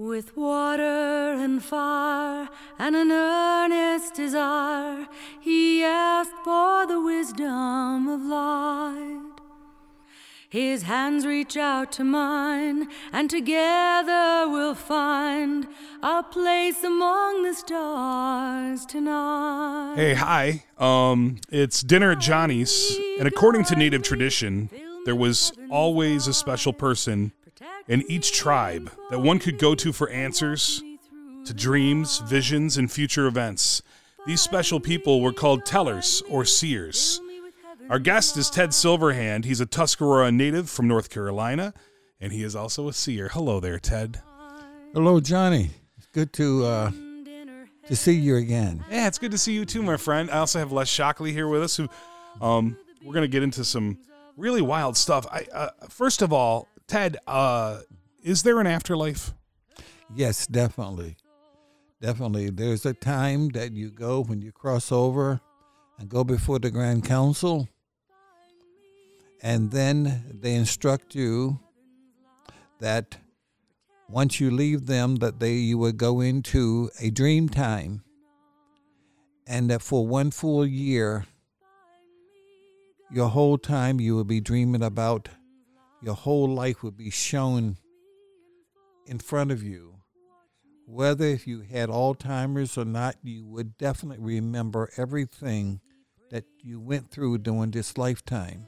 With water and fire and an earnest desire, he asked for the wisdom of light. His hands reach out to mine, and together we'll find a place among the stars tonight. Hey, hi. Um, it's dinner at Johnny's, and according to native tradition, there was always a special person in each tribe that one could go to for answers to dreams, visions, and future events. These special people were called tellers or seers. Our guest is Ted Silverhand. He's a Tuscarora native from North Carolina, and he is also a seer. Hello there, Ted. Hello, Johnny. It's good to uh, to see you again. Yeah, it's good to see you too, my friend. I also have Les Shockley here with us, who um, we're going to get into some really wild stuff. I uh, first of all, Ted, uh, is there an afterlife? Yes, definitely, definitely. There's a time that you go when you cross over and go before the Grand Council, and then they instruct you that once you leave them, that they you would go into a dream time, and that for one full year, your whole time you will be dreaming about your whole life would be shown in front of you. Whether if you had Alzheimer's or not, you would definitely remember everything that you went through during this lifetime.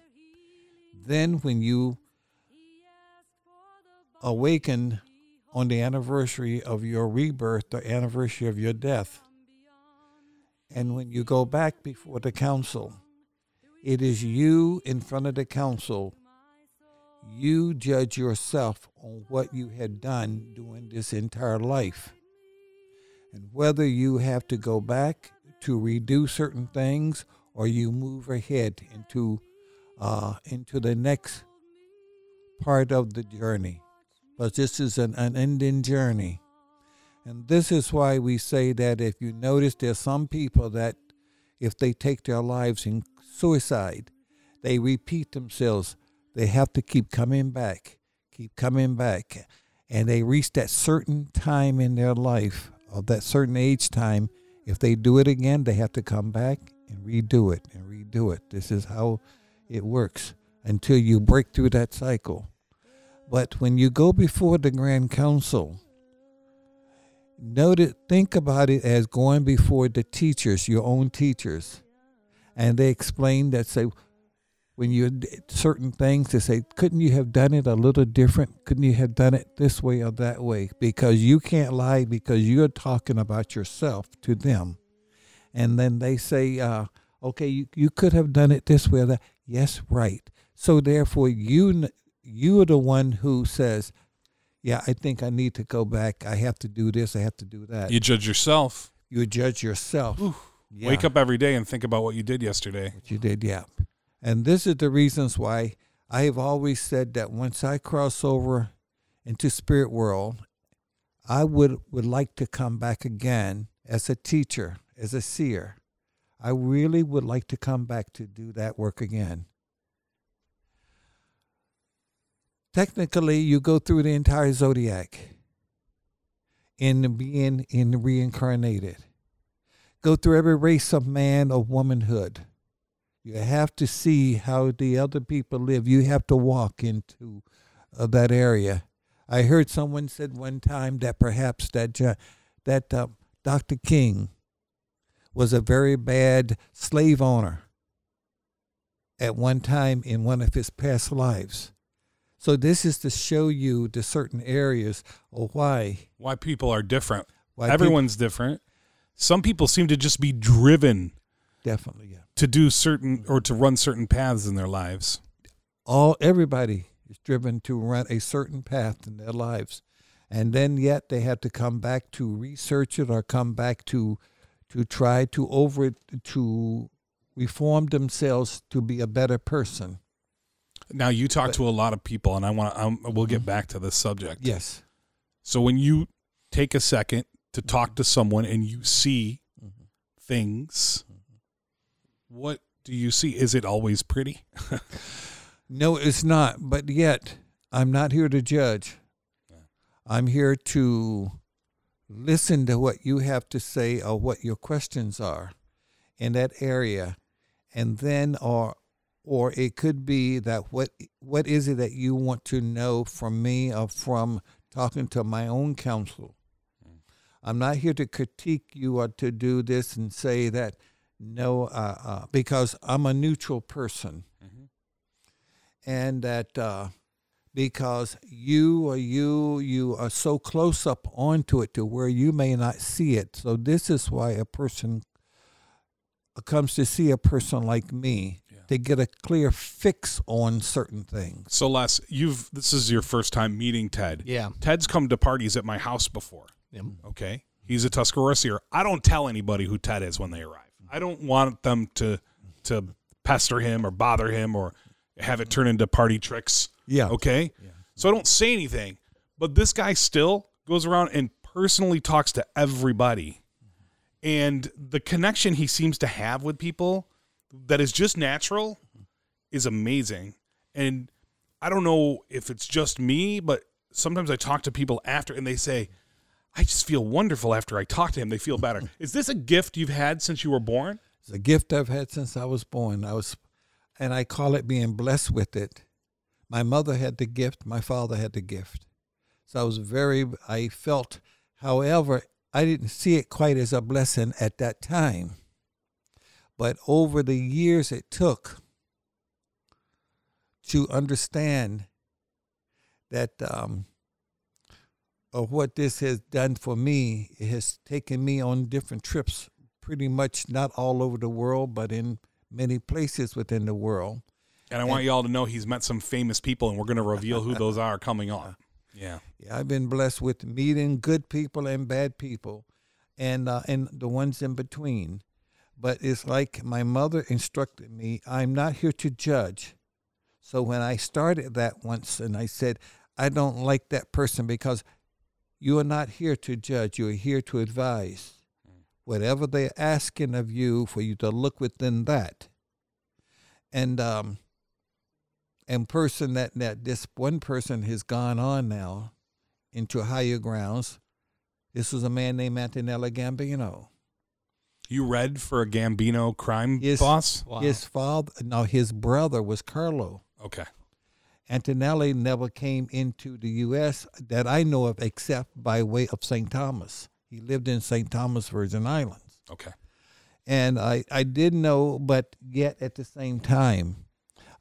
Then, when you awaken on the anniversary of your rebirth, the anniversary of your death, and when you go back before the council, it is you in front of the council. You judge yourself on what you had done during this entire life. And whether you have to go back to redo certain things or you move ahead into uh, into the next part of the journey. But this is an unending journey. And this is why we say that if you notice there's some people that if they take their lives in suicide, they repeat themselves. They have to keep coming back, keep coming back. And they reach that certain time in their life, of that certain age time. If they do it again, they have to come back and redo it and redo it. This is how it works until you break through that cycle. But when you go before the Grand Council, note it, think about it as going before the teachers, your own teachers. And they explain that, say, when you did certain things, to say, couldn't you have done it a little different? Couldn't you have done it this way or that way? Because you can't lie because you're talking about yourself to them. And then they say, uh, okay, you, you could have done it this way or that. Yes, right. So therefore, you you are the one who says, "Yeah, I think I need to go back. I have to do this. I have to do that." You judge yourself. You judge yourself. Yeah, Wake up every day and think about what you did yesterday. What you did, yeah. And this is the reasons why I have always said that once I cross over into spirit world, I would would like to come back again as a teacher, as a seer. I really would like to come back to do that work again. Technically, you go through the entire zodiac in being in reincarnated. Go through every race of man or womanhood. You have to see how the other people live. You have to walk into uh, that area. I heard someone said one time that perhaps that uh, that uh, Dr. King was a very bad slave owner at one time in one of his past lives. So this is to show you the certain areas of why Why people are different. why Everyone's different. Some people seem to just be driven definitely yeah. To do certain or to run certain paths in their lives. all everybody is driven to run a certain path in their lives and then yet they have to come back to research it or come back to to try to over to reform themselves to be a better person Now you talk But- to a lot of people, and I want to. Um, we'll get back to this subject. yes So when you take a second to talk to someone and you see Mhm. things, what do you see? Is it always pretty? no it's not but yet i'm not here to judge I'm here to listen to what you have to say or what your questions are in that area, and then or or it could be that what what is it that you want to know from me or from talking to my own counsel. Mm. I'm not here to critique you or to do this and say that no, uh, uh, because I'm a neutral person, Mhm. and that uh, because you or you you are so close up onto it to where you may not see it. So this is why a person comes to see a person like me Yeah. to get a clear fix on certain things. So Les, you've this is your first time meeting Ted. Yeah. Ted's come to parties at my house before. Yep. Okay. He's a Tuscaroraseer. I don't tell anybody who Ted is when they arrive. I don't want them to to pester him or bother him or have it turn into party tricks. Yeah. Okay. Yeah. So I don't say anything. But this guy still goes around and personally talks to everybody. And the connection he seems to have with people that is just natural is amazing. And I don't know if it's just me, but sometimes I talk to people after and they say, I just feel wonderful after I talk to him. They feel better. is this a gift you've had since you were born? It's a gift I've had since I was born. I was, and I call it being blessed with it. My mother had the gift. My father had the gift. So I was very. I felt, however, I didn't see it quite as a blessing at that time. But over the years it took to understand that um, of what this has done for me, it has taken me on different trips pretty much not all over the world, but in many places within the world. And I want you all to know he's met some famous people, and we're going to reveal who those are coming on. Yeah. Yeah, I've been blessed with meeting good people and bad people, and uh, and the ones in between. But it's like my mother instructed me: I'm not here to judge. So when I started that once, and I said, I don't like that person because you are not here to judge; you are here to advise. Whatever they're asking of you, for you to look within that. And um, and person that that this one person has gone on now into higher grounds. This was a man named Antonello Gambino. You read for a Gambino crime Yes. boss? Wow. His father, no, his brother was Carlo. Okay. Antonelli never came into the U.S. that I know of, except by way of St. Thomas. He lived in St. Thomas, Virgin Islands. Okay. And I, I did know, but yet at the same time,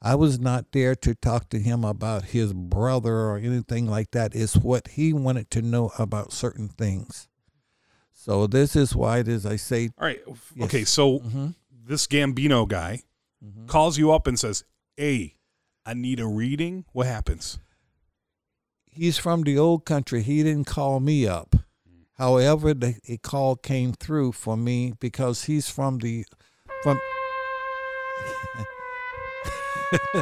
I was not there to talk to him about his brother or anything like that. It's what he wanted to know about certain things. So this is why, as I say, All right. Yes. Okay. So mhm, this Gambino guy mhm. calls you up and says, Hey, I need a reading. What happens? he's from the old country. He didn't call me up. However, the a call came through for me because he's from the from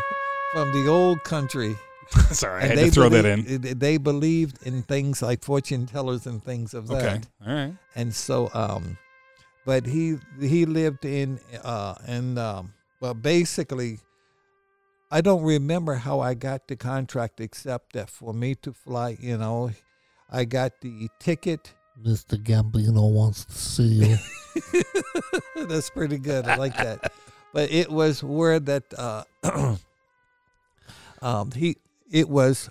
from the old country. Sorry, I had to throw that in. They believed in things like fortune tellers and things of that. Okay. All right. And so, um, but he he lived in uh in um well basically, I don't remember how I got the contract except that for me to fly, you know, I got the ticket. Mr. Gambino wants to see you. That's pretty good. I like that. But it was where that uh, um, he it was.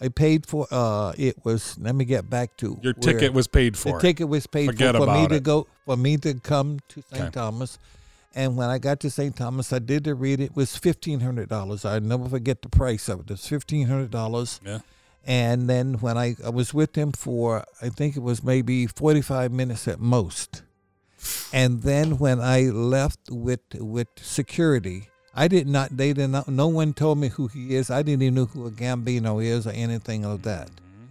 I paid for. Uh, it was. Let me get back to Your ticket was paid for. The ticket was paid Forget for, for me about to go for me to come to St. Okay. Thomas. And when I got to St. Thomas, I did the read. It was fifteen hundred dollars. I never forget the price of it. It's fifteen hundred dollars. Yeah. And then when I, I was with him for, I think it was maybe forty five minutes at most. And then when I left with with security, I did not. They did not. No one told me who he is. I didn't even know who a Gambino is or anything of that. Mm-hmm.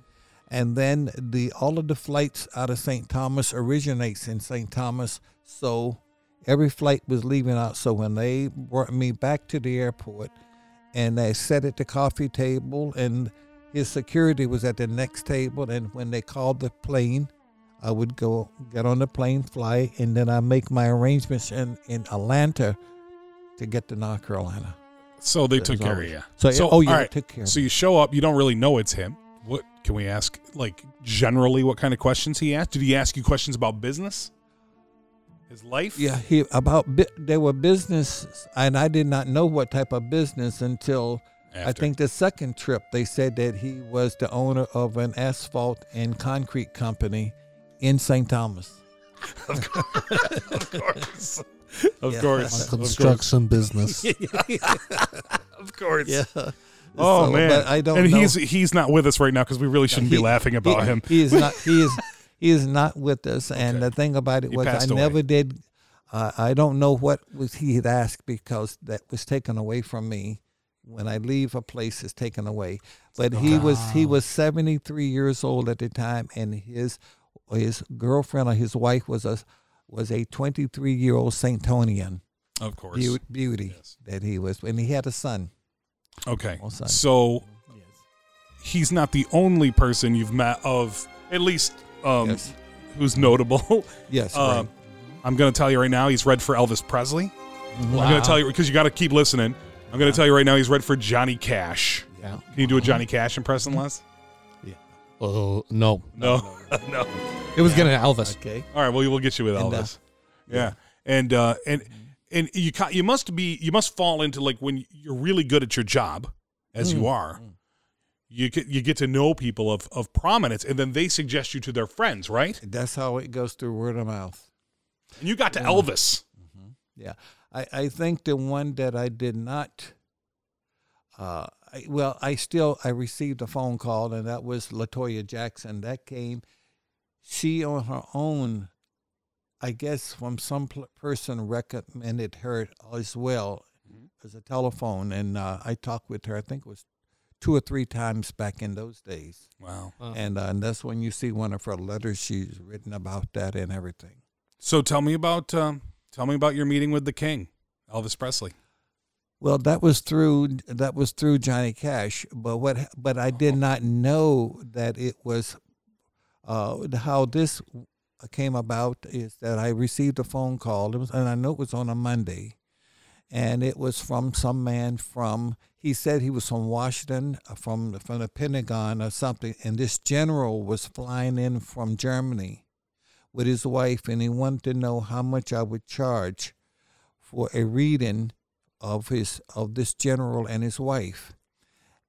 And then the all of the flights out of St. Thomas originates in St. Thomas. So every flight was leaving out. So when they brought me back to the airport and they sat at the coffee table and his security was at the next table and when they called the plane, I would go get on the plane, fly, and then I make my arrangements in, in Atlanta to get to North Carolina. So they took care of you. So, So, oh yeah, right. took care So you show up, you don't really know it's him. What Can we ask like generally what kind of questions he asked? Did he ask you questions about business? His life? Yeah, he about bi- there were business, and I did not know what type of business until I think the second trip. They said that he was the owner of an asphalt and concrete company in St. Thomas. of course. Of Yeah. course. A Of course. construction business. Of course. Yeah. Oh So, man. I don't and know. he's he's not with us right now because we really shouldn't be He- laughing about he, him. He is not. He is. He is not with us. And the thing about it He was, I away. never did. Uh, I don't know what was he had asked because that was taken away from me. When I leave a place, it's taken away. But he was he was seventy three years old at the time, and his his girlfriend or his wife was a was a twenty three year old Saintonian Of course. beau- beauty Yes. that he was, and he had a son. Okay. Well, son. So he's not the only person you've met of at least um, Yes. who's notable. Yes, Uh, right. I'm going to tell you right now, he's read for Elvis Presley. Mm-hmm. I'm going to tell you because you got to keep listening. I'm going to tell you right now, he's read for Johnny Cash. Yeah. Can you do a Johnny Cash impression, Les? Yeah. Oh no, No, no. it was going to Elvis. Okay. All right, well, we'll get you with And, uh, Elvis. yeah. and uh, and and you you must be you must fall into like when you're really good at your job, as Mm. you are. You get you get to know people of of prominence, and then they suggest you to their friends, right? That's how it goes through word of mouth. And you got to Elvis. Yeah, I, I think the one that I did not. Uh, I, well, I still I received a phone call, and that was Latoya Jackson. That came, she on her own, I guess, from some pl- person recommended her as well as a telephone, and uh, I talked with her. I think it was two or three times back in those days, Wow. and uh, and that's when you see one of her letters she's written about that and everything. So tell me about um, tell me about your meeting with the King, Elvis Presley. Well, that was through that was through Johnny Cash, but what but I did not know that it was uh, how this came about is that I received a phone call, it was, and I know it was on a Monday, and it was from some man from he said he was from Washington, uh, from from the Pentagon or something, and this general was flying in from Germany with his wife, and he wanted to know how much I would charge for a reading of his of this general and his wife,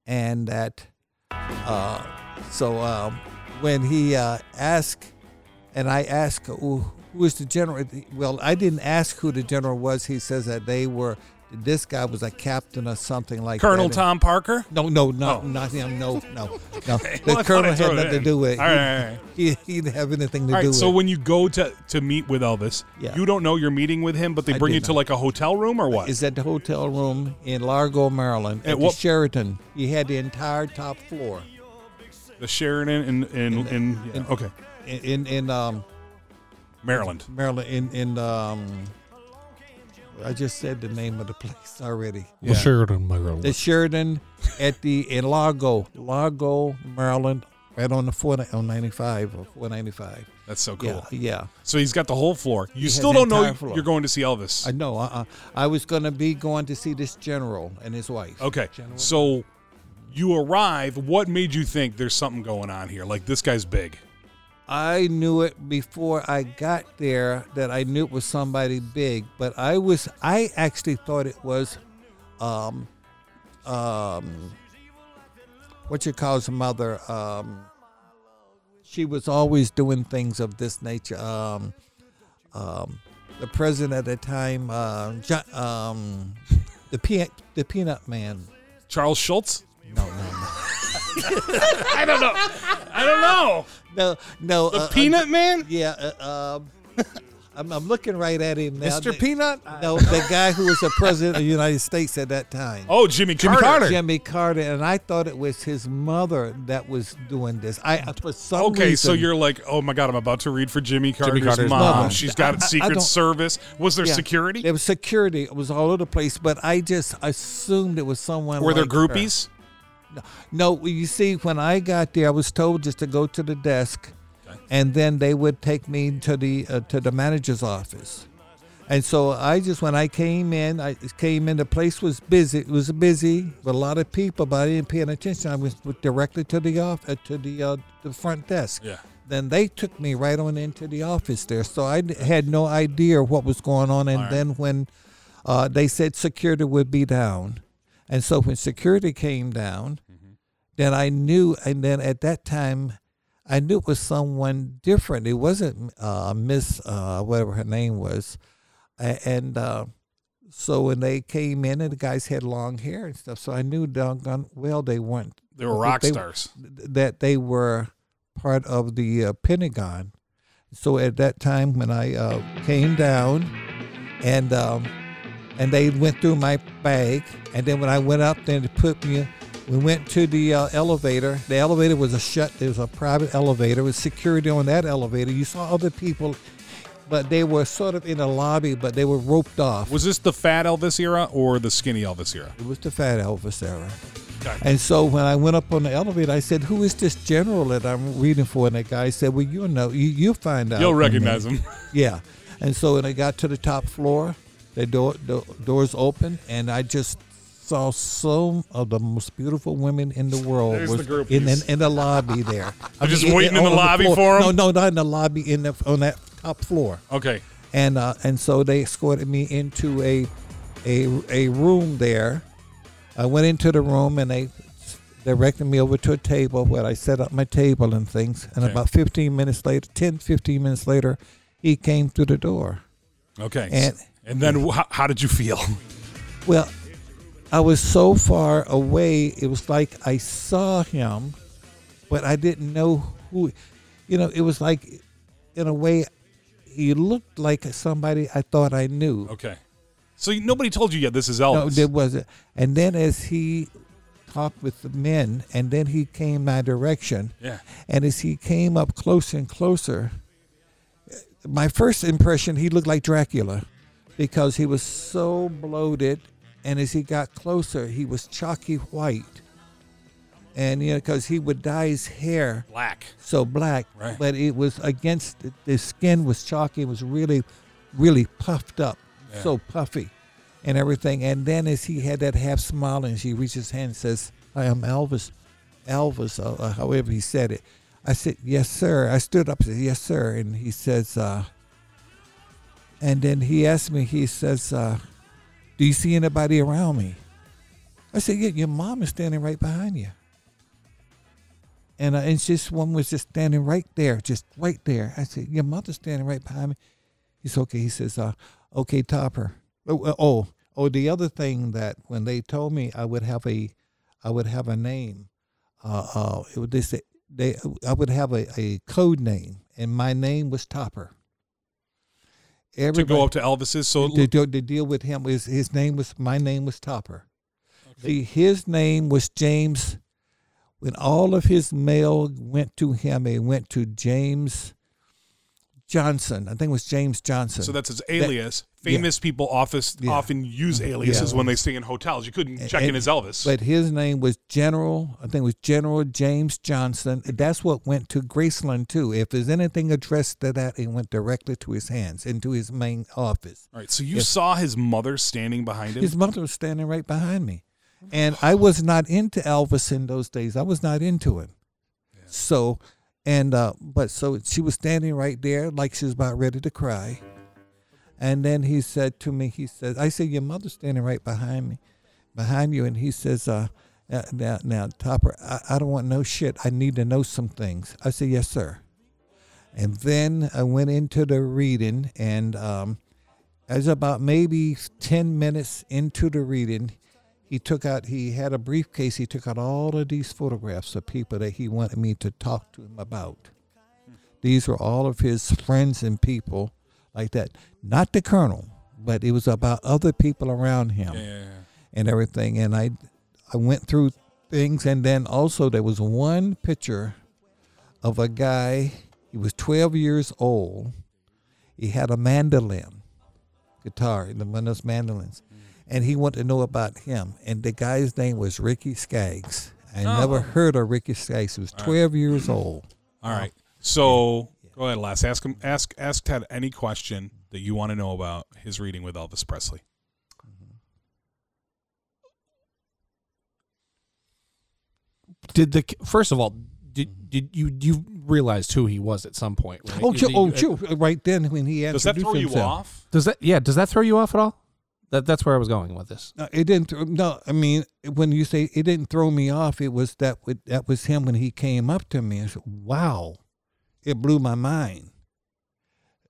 and that uh, so um, when he uh, asked, and I asked who, who is the general? Well, I didn't ask who the general was. He says that they were. This guy was a captain or something like Colonel that. Tom Parker. No, no, no, Oh. not him. No, no, no. Well, the thought colonel had nothing to do with it. All right. He, he didn't have anything to All do right. with So it. when you go to to meet with Elvis, Yeah. you don't know you're meeting with him, but they I bring you to not. like a hotel room or what? is at the hotel room in Largo, Maryland, At at, what- the Sheraton. He had the entire top floor. the Sheraton in in, In in, the- yeah, in- okay in in, in um, Maryland. Maryland in in um. I just said the name of the place already. Yeah. The Sheraton, Maryland. The Sheraton at the in Largo, Largo, Maryland, right on the four on ninety five or four ninety five. That's so cool. Yeah, yeah. So he's got the whole floor. You He still don't know floor. you're going to see Elvis. I know. Uh, uh I was gonna be going to see this general and his wife. Okay. So you arrive. What made you think there's something going on here? Like this guy's big. I knew it before I got there that I knew it was somebody big, but I was I actually thought it was um um what you call his mother um she was always doing things of this nature um um the president at the time uh, um the peanut the peanut man Charles Schulz? no no no I don't know. I don't know. no no The uh, uh, Peanut Man? Yeah, uh, um, I'm, I'm looking right at him now. Mr. The- Peanut. No, the guy who was the president of the United States at that time. Oh, Jimmy, Jimmy Carter. Carter. Jimmy Carter, and I thought it was his mother that was doing this. I for some Okay, reason, so you're like, oh my God, I'm about to read for Jimmy Carter's, Carter's mom. mother. She's got I- I- I Secret Service. Was there Yeah. security? There was security. It was all over the place, but I just assumed it was someone. Were there groupies? her. No, you see, when I got there, I was told just to go to the desk, and then they would take me to the uh, to the manager's office. And so I just when I came in, I came in. The place was busy. It was busy with a lot of people, but I didn't pay any attention. I went directly to the off uh, to the uh, the front desk. Yeah. Then they took me right on into the office there, so I had no idea what was going on. And right. then when uh, they said security would be down, and so when security came down, then I knew. And then at that time, I knew it was someone different. It wasn't uh, Miss uh, whatever her name was, and uh, so when they came in, and the guys had long hair and stuff, so I knew doggone well they weren't They were rock They- stars. that they were part of the uh, Pentagon. So at that time, when I uh, came down, and um, and they went through my bag, and then when I went up, then they put me. We went to the uh, elevator. The elevator was a shut. It was a private elevator with security on that elevator. You saw other people, but they were sort of in a lobby, but they were roped off. Was this the fat Elvis era or the skinny Elvis era? It was the fat Elvis era. Okay. And so when I went up on the elevator, I said, "Who is this general that I'm reading for?" And the guy said, "Well, you'll know. You you'll find out." You'll recognize him. Yeah. And so when I got to the top floor, the door the doors opened, and I just saw some of the most beautiful women in the world There's was the in, in in the lobby there. I'm just waiting in the on lobby for for 'em? No, no, not in the lobby. In the on that top floor Okay. and uh, and so they escorted me into a a a room there. I went into the room and they directed me over to a table where I set up my table and things. And Okay. about 15 minutes later, 10, 15 minutes later, he came through the door. Okay. And- and then wh- how did you feel? Well, I was so far away, it was like I saw him, but I didn't know who. You know, it was like, in a way, he looked like somebody I thought I knew. Okay. So nobody told you yet this is Elvis. No, there wasn't. And then as he talked with the men, and then he came my direction, yeah. and as he came up closer and closer, my first impression he looked like Dracula, because he was so bloated, and as he got closer, he was chalky white, and you know because he would dye his hair Black. so black, Right. but it was against the, skin was chalky. It was really, really puffed up, Yeah. so puffy, and everything. And then as he had that half smile, and she reached his hand and says, "I am Elvis, Elvis," uh, however he said it. I said, "Yes, sir." I stood up and said, "Yes, sir," and he says, uh, and then he asked me. He says, uh, "Do you see anybody around me?" I said, "Yeah, your mom is standing right behind you." and uh, and just one was just standing right there, just right there. I said, "Your mother's standing right behind me." He's okay. He says, uh, "Okay, Topper." Oh, uh, oh, oh. The other thing that when they told me I would have a, I would have a name, uh, uh, it they say they I would have a, a code name, and my name was Topper. To Everybody go up to Elvis's. So to, to, to deal with him was his name was my name was Topper. See, his name was James. When all of his mail went to him, it went to James Johnson. I think it was James Johnson. So that's his alias. yeah. Famous people office Yeah. often use aliases Yeah. when they stay in hotels. You couldn't check in as Elvis. but his name was General. I think it was General James Johnson. That's what went to Graceland too. If there's anything addressed to that, it went directly to his hands into his main office. All right. So you Yes. saw his mother standing behind him. His mother was standing right behind me. And I was not into Elvis in those days. I was not into him. So, and, uh, but so she was standing right there like she was about ready to cry. And then he said to me, he said, I said, your mother's standing right behind me, behind you. And he says, uh, now, now, Topper, I, I don't want no shit. I need to know some things. I said, yes, sir. And then I went into the reading, and um, as about maybe 10 minutes into the reading, he took out, he had a briefcase. He took out all of these photographs of people that he wanted me to talk to him about. These were all of his friends and people like that. Not the colonel, but it was about other people around him yeah, and everything. And I, I went through things, and then also there was one picture of a guy. He was 12 years old. He had a mandolin, guitar, the one of those mandolins, and he wanted to know about him. And the guy's name was Ricky Skaggs. I Oh. never heard of Ricky Skaggs. He was 12 years old. All right. So go ahead, Les. Ask him. Ask ask Ted any question that you want to know about his reading with Elvis Presley. Did the first of all, did did you you realized who he was at some point? Right? Oh, Did sure, he- oh, uh. Right then, when he Does that introduced throw you off? Does that yeah? Does that throw you off at all? That that's where I was going with this. No, it didn't. Throw, no, I mean, when you say it didn't throw me off, it was that would- that was him when he came up to me. I said, "Wow," it blew my mind.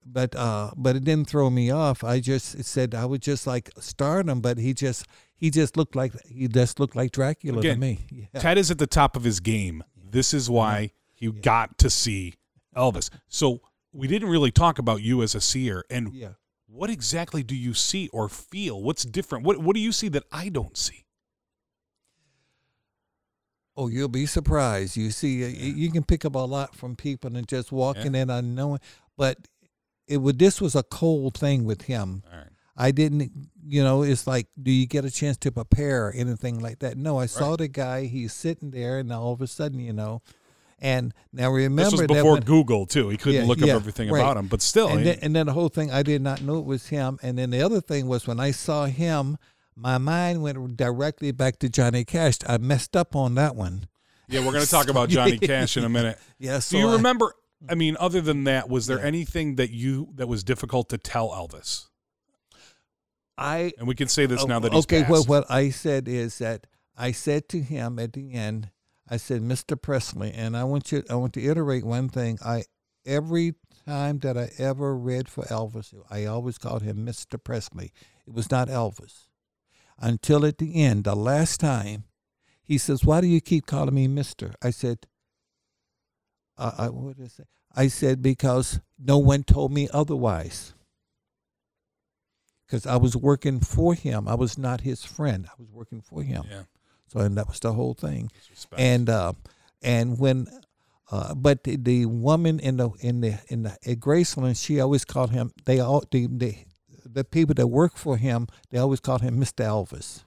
But uh, but it didn't throw me off. I just said I was just like stardom, but he just he just looked like he just looked like Dracula Again, to me. Yeah. Ted is at the top of his game. This is why he got to see Elvis. So we didn't really talk about you as a seer and yeah. What exactly do you see or feel? What's different? What what do you see that I don't see? Oh, you'll be surprised. You see, uh, you can pick up a lot from people and just walking in unknowing. But it would. This was a cold thing with him. Right. I didn't, you know, it's like, do you get a chance to prepare or anything like that? No, I saw the guy. He's sitting there, and all of a sudden, you know, and now remember This was that before when- Google too. He couldn't Yeah, look yeah, up everything right. about him, but still, and he- then, and then the whole thing, I did not know it was him. And then the other thing was when I saw him, my mind went directly back to Johnny Cash. I messed up on that one. yeah, we're going to talk about Johnny Cash in a minute. Yeah, Do so you I- remember? I mean, other than that, was there Yeah. anything that you that was difficult to tell Elvis? I And we can say this oh, now that he's Oh, okay. passed. Well, what I said is that I said to him at the end, I said, "Mr. Presley," and I want you, I want to iterate one thing. I every time that I ever read for Elvis, I always called him Mr. Presley. It was not Elvis until at the end, the last time, he says, "Why do you keep calling me Mister?" I said, uh, I, "What did I say?" I said because no one told me otherwise because I was working for him. I was not his friend. I was working for him. yeah, So and that was the whole thing. And uh, and when, uh, but the, the woman in the in the in the at Graceland, she always called him. They all the the the people that work for him, they always called him Mister Elvis.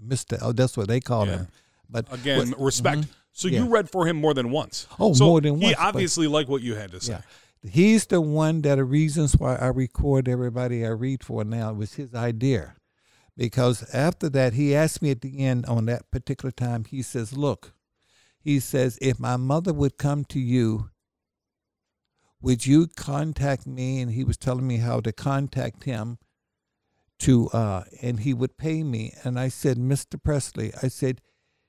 Mister, oh, that's what they called Yeah. him. But again, what- respect. Mhm. So Yeah. you read for him more than once. Oh, So more than He once, but- obviously liked what you had to say. Yeah. He's the one that the reasons why I record everybody I read for now was his idea. Because after that, he asked me at the end on that particular time, he says, Look, he says, if my mother would come to you, would you contact me? And he was telling me how to contact him to, uh, and he would pay me. And I said, Mr. Presley, I said,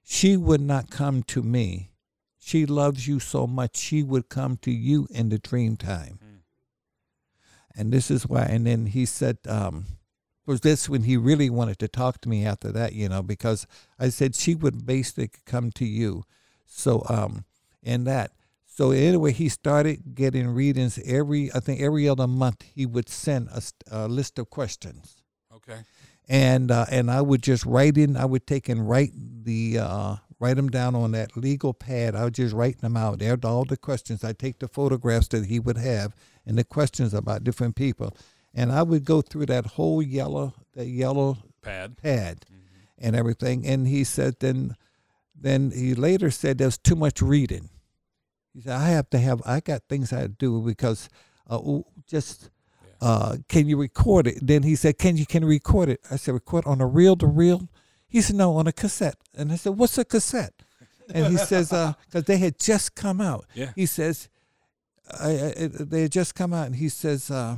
she would not come to me. She loves you so much, she would come to you in the dream time. And this is why, and then he said, um, was this when he really wanted to talk to me after that, you know, because I said she would basically come to you. So, um, and that. So anyway, he started getting readings every, I think every other month he would send a list of questions Okay. and uh, and I would just write in. I would take and write the uh, write them down on that legal pad. I would just write them out. There, all the questions. I take the photographs that he would have and the questions about different people, and I would go through that whole yellow the yellow Pad. pad and everything. And he said then then he later said there's too much reading. He said I have to have I got things I do because uh, just uh, can you record it? Then he said, can you can you record it? I said, record on a reel to reel. He said, no, on a cassette. And I said, what's a cassette? And he says, because they had just come out. Yeah. He says, I, I, they had just come out, and he says, uh,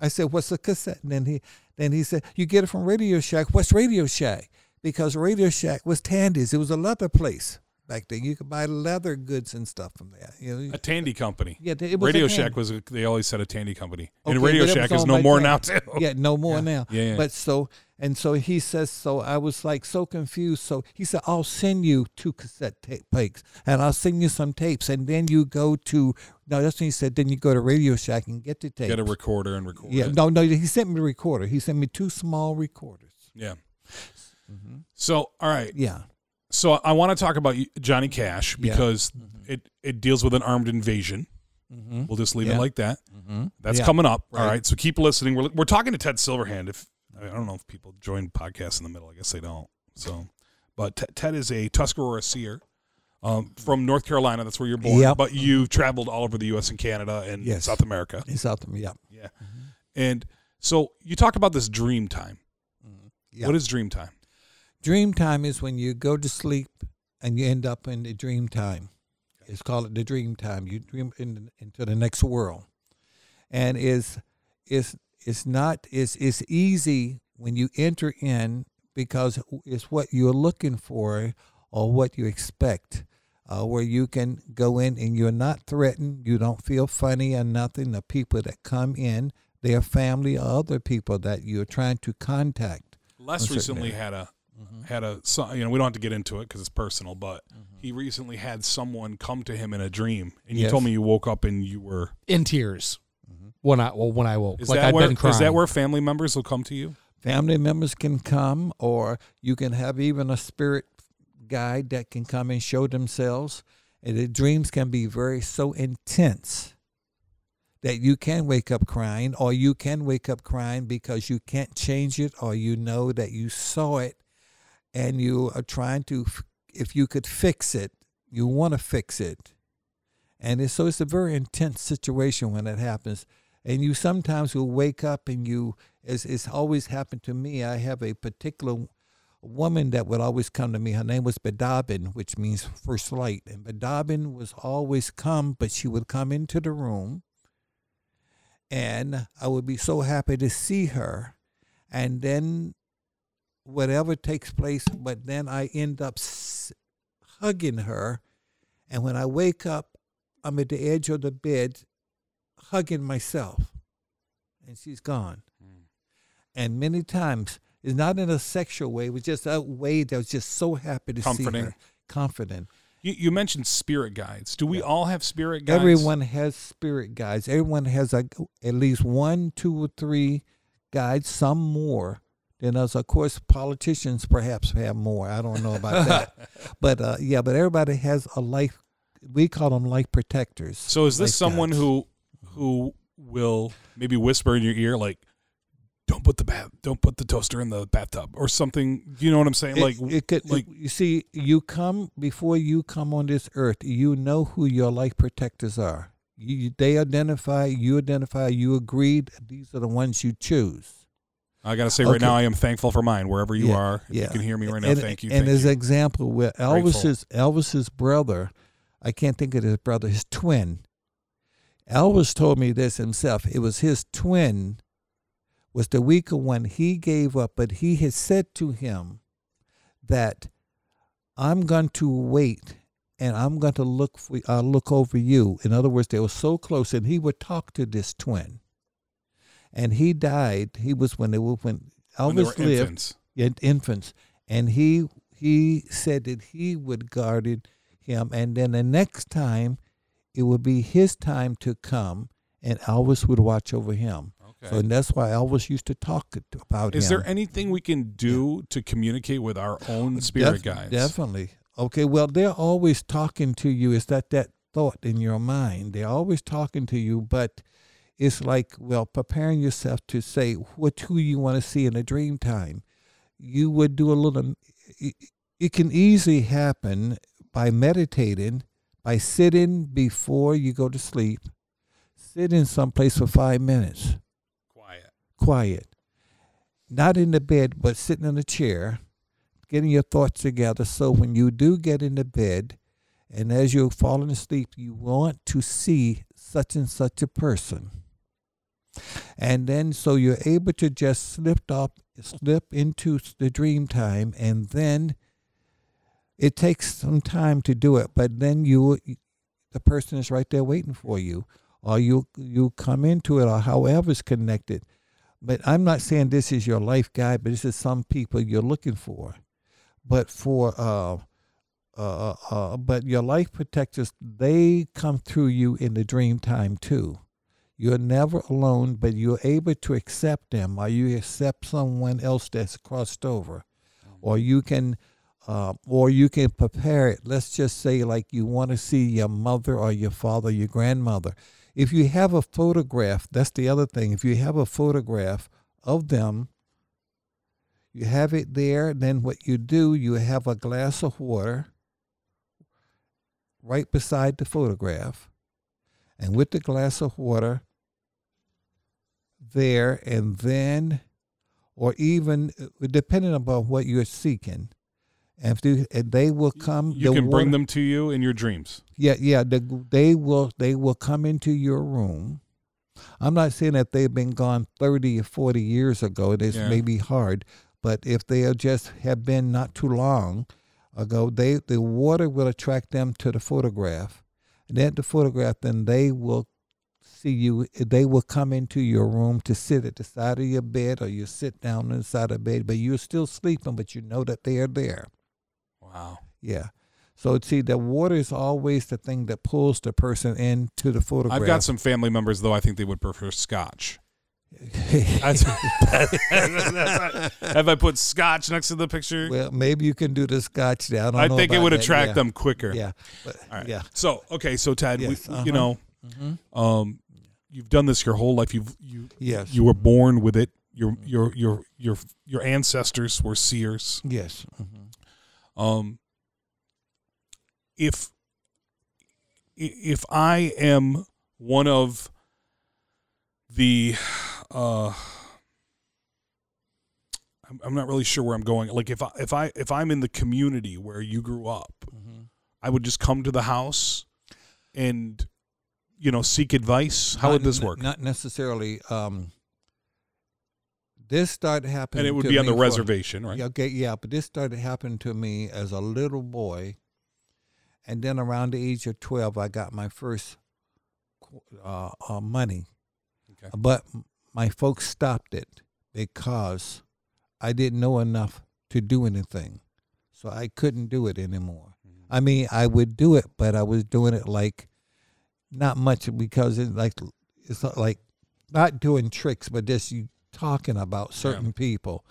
I said, what's a cassette? And then he then he said, you get it from Radio Shack. What's Radio Shack? Because Radio Shack was Tandy's. It was a leather place back then. You could buy leather goods and stuff from there. You know, A Tandy company. yeah, it was Radio. Shack was. A, they always said a Tandy company, and Radio Shack is no more now too. Yeah, no more now. Yeah, yeah. But so and so he says. So I was like so confused. So he said, "I'll send you two cassette tape tapes, and I'll send you some tapes, and then you go to no." That's when he said. Then you go to Radio Shack and get the tapes. Get a recorder and record. yeah, it. no, no. He sent me a recorder. He sent me two small recorders. Yeah. Mm-hmm. So all right. Yeah, So I want to talk about Johnny Cash Yeah. because it it deals with an armed invasion. mm-hmm. We'll just leave it like that. Mm-hmm. That's Yeah. coming up. All Right. right. So keep listening. We're, we're talking to Ted Silverhand. If I don't know if people join podcasts in the middle, I guess they don't. So, but Ted, Ted is a Tuscarora seer um, from North Carolina. That's where you're born. Yep. But you've traveled all over the U.S. and Canada and Yes. South America. He's out there. Yeah, Yeah. And so you talk about this dream time. Yeah. What is dream time? Dream time is when you go to sleep and you end up in the dream time. It's called the dream time. You dream in, into the next world, and is is it's not it's it's easy when you enter in because it's what you're looking for or what you expect. Uh, where you can go in and you're not threatened, you don't feel funny or nothing. The people that come in, their family or other people that you're trying to contact. Les certain recently area. had a Mm-hmm. had a you know we don't have to get into it because it's personal, but he recently had someone come to him in a dream, and you Yes. told me you woke up and you were. In tears Mm-hmm. When I well when I woke, Is like that I'd where been crying. is that where family members will come to you? family members can come or you can have even a spirit guide that can come and show themselves and the dreams can be very so intense that you can wake up crying or you can wake up crying because you can't change it or you know that you saw it and you are trying to if you could fix it you want to fix it and it's, so it's a very intense situation when it happens and you sometimes will wake up and you as it's always happened to me i have a particular woman that would always come to me. Her name was bedabin which means first light. And bedabin was always come but she would come into the room. And i would be so happy to see her. And then whatever takes place but then i end up hugging her. And when i wake up i'm at the edge of the bed hugging myself and she's gone. And many times it's not in a sexual way it was just a way that was just so happy to see Comforting. her. Confident You, you mentioned spirit guides. Do we all have spirit guides? everyone has spirit guides. Everyone has a, at least one two or three guides some more than us. Of course politicians perhaps have more. I don't know about that. But uh, yeah but everybody has a life we call them life protectors. So is this someone guides. who who will maybe whisper in your ear like, "Don't put the bath, don't put the toaster in the bathtub" or something? You know what I'm saying? It- like, it could, like you see, you come before you come on this earth. You know who your life protectors are. You, they identify, you identify, you agreed. These are the ones you choose. I gotta say right Okay. now, I am thankful for mine wherever you Yeah, are. If yeah. you can hear me right now, and, thank you. And thank as an example, with Elvis's Elvis's brother, I can't think of his brother, his twin. Elvis told me this himself. It was his twin was the weaker one. He gave up, but he had said to him that I'm going to wait and I'm going to look for I'll look over you. In other words, they were so close, and he would talk to this twin. And he died. He was when they were when Elvis when they were Elvis lived infants. in infants, and he he said that he would guard him, and then the next time it would be his time to come, and Elvis would watch over him. Okay. So and that's why Elvis used to talk about is him. there anything we can do to communicate with our own spirit Def- guides? Definitely. Okay. Well, they're always talking to you. Is that that thought in your mind? They're always talking to you, but it's like well, preparing yourself to say what who you want to see in a dream time. You would do a little. It, it can easily happen by meditating, by sitting before you go to sleep. Sit in someplace for five minutes Quiet. quiet, not in the bed, but sitting in a chair, getting your thoughts together. So when you do get into bed, and as you're falling asleep, you want to see such and such a person. And then so you're able to just slip up, slip into the dream time, and then it takes some time to do it, but then you, the person is right there waiting for you, or you you come into it, or however's connected. But I'm not saying this is your life guide, but this is some people you're looking for. But for uh, uh, uh, but your life protectors, they come through you in the dream time too. You're never alone, but you're able to accept them, or you accept someone else that's crossed over, or you can, uh, or you can prepare it. Let's just say, like you want to see your mother or your father, your grandmother. If you have a photograph, that's the other thing. If you have a photograph of them, you have it there. Then what you do, you have a glass of water right beside the photograph. And with the glass of water, there and then, or even uh, depending upon what you're seeking, if they, and they will come. You can bring water- them to you in your dreams. Yeah, yeah. The, they will they will come into your room. I'm not saying that they've been gone 30 or 40 years ago. This Yeah. may be hard, but if they just have been not too long ago, they the water will attract them to the photograph. And at the photograph, then they will see you. They will come into your room to sit at the side of your bed, or you sit down on the side of the bed, but you're still sleeping, but you know that they are there. Wow. Yeah. So see, the water is always the thing that pulls the person into the photograph. I've got some family members though. I think they would prefer scotch. That's- Have I put scotch next to the picture? well, maybe you can do the scotch there. I I think it would that. attract yeah. them quicker. Yeah. But, All right. Yeah. So okay, so Ted, Yes, we, uh-huh. you know, hmm um, you've done this your whole life. You've you Yes. you were born with it. Your your your your your ancestors were seers. Yes. hmm Um, if if I am one of the, uh, I'm, I'm not really sure where I'm going. Like if I if I if I'm in the community where you grew up, hmm I would just come to the house and you know seek advice. How would this work? Not necessarily. Um, this started happening, and it would be on the for- reservation, right? Yeah, okay, yeah, but this started happening to me as a little boy, and then around the age of twelve, I got my first uh, uh, money. Okay. But my folks stopped it because I didn't know enough to do anything, so I couldn't do it anymore. I mean, I would do it, but I was doing it like not much because it like it's like not doing tricks, but just you talking about certain people.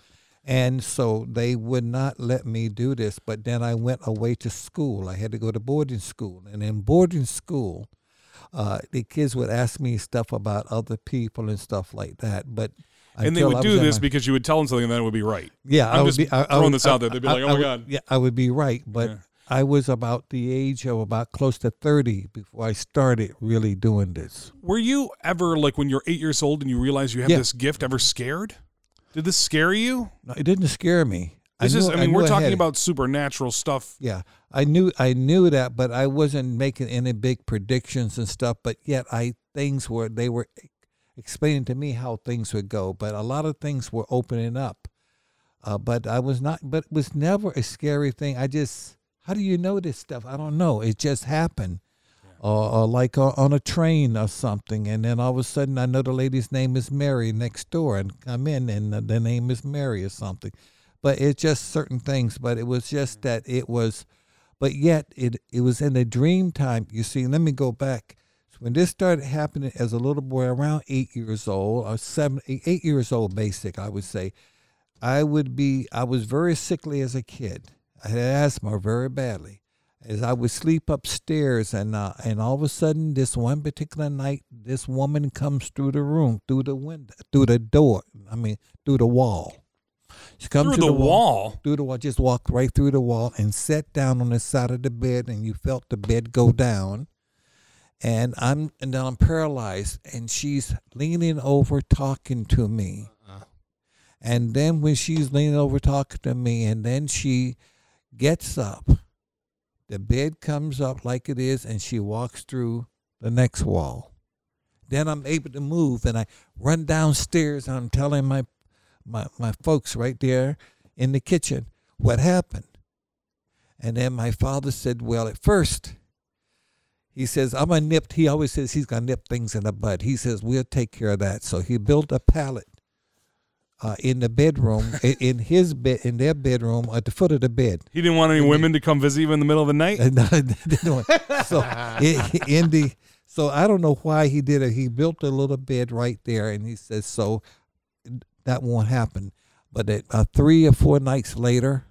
And so they would not let me do this. But then I went away to school. I had to go to boarding school. And in boarding school, uh, the kids would ask me stuff about other people and stuff like that. But and they would I do this my- because you would tell them something and then it would be right. yeah, I'm I would just be, I, I throwing would- this out I- there. They'd be I- like, "Oh I my would- God." Yeah, I would be right, but Yeah. I was about the age of about close to thirty before I started really doing this. Were you ever like when you're eight years old and you realize you have Yeah. this gift? Ever scared? Did this scare you? No, it didn't scare me. This is. knew- I mean, knew we're talking about supernatural stuff. Yeah, I knew I knew that, but I wasn't making any big predictions and stuff. But yet, I things were they were explaining to me how things would go. But a lot of things were opening up. Uh, but I was not. But it was never a scary thing. I just how do you know this stuff? I don't know. It just happened. Or, or like uh, on a train or something, and then all of a sudden I know the lady's name is Mary next door, and come in and the, the name is Mary or something. But it's just certain things. But it was just that it was but yet it it was in a dream time. You see, let me go back. So when this started happening as a little boy, around eight years old or seven, eight, eight years old, basic, I would say, I would be. I was very sickly as a kid. I had asthma very badly. As I would sleep upstairs, and uh, and all of a sudden, this one particular night, this woman comes through the room, through the window, through the door. I mean, through the wall. She comes Through to the wall. through the wall, just walked right through the wall and sat down on the side of the bed, and you felt the bed go down. And I'm and then I'm paralyzed, and she's leaning over talking to me. And then when she's leaning over talking to me, and then she gets up, the bed comes up like it is, and she walks through the next wall. Then I'm able to move, and I run downstairs, I'm telling my my, my folks right there in the kitchen what happened. And then my father said, Well, at first, he says, I'm a nip. He always says he's going to nip things in the bud. He says, We'll take care of that. So he built a pallet uh, in the bedroom, in his bed, in their bedroom, at the foot of the bed. He didn't want any women to come visit you in the middle of the night. And, no, so i- in the so I don't know why he did it. He built a little bed right there, and he says so that won't happen. But it, uh, three or four nights later,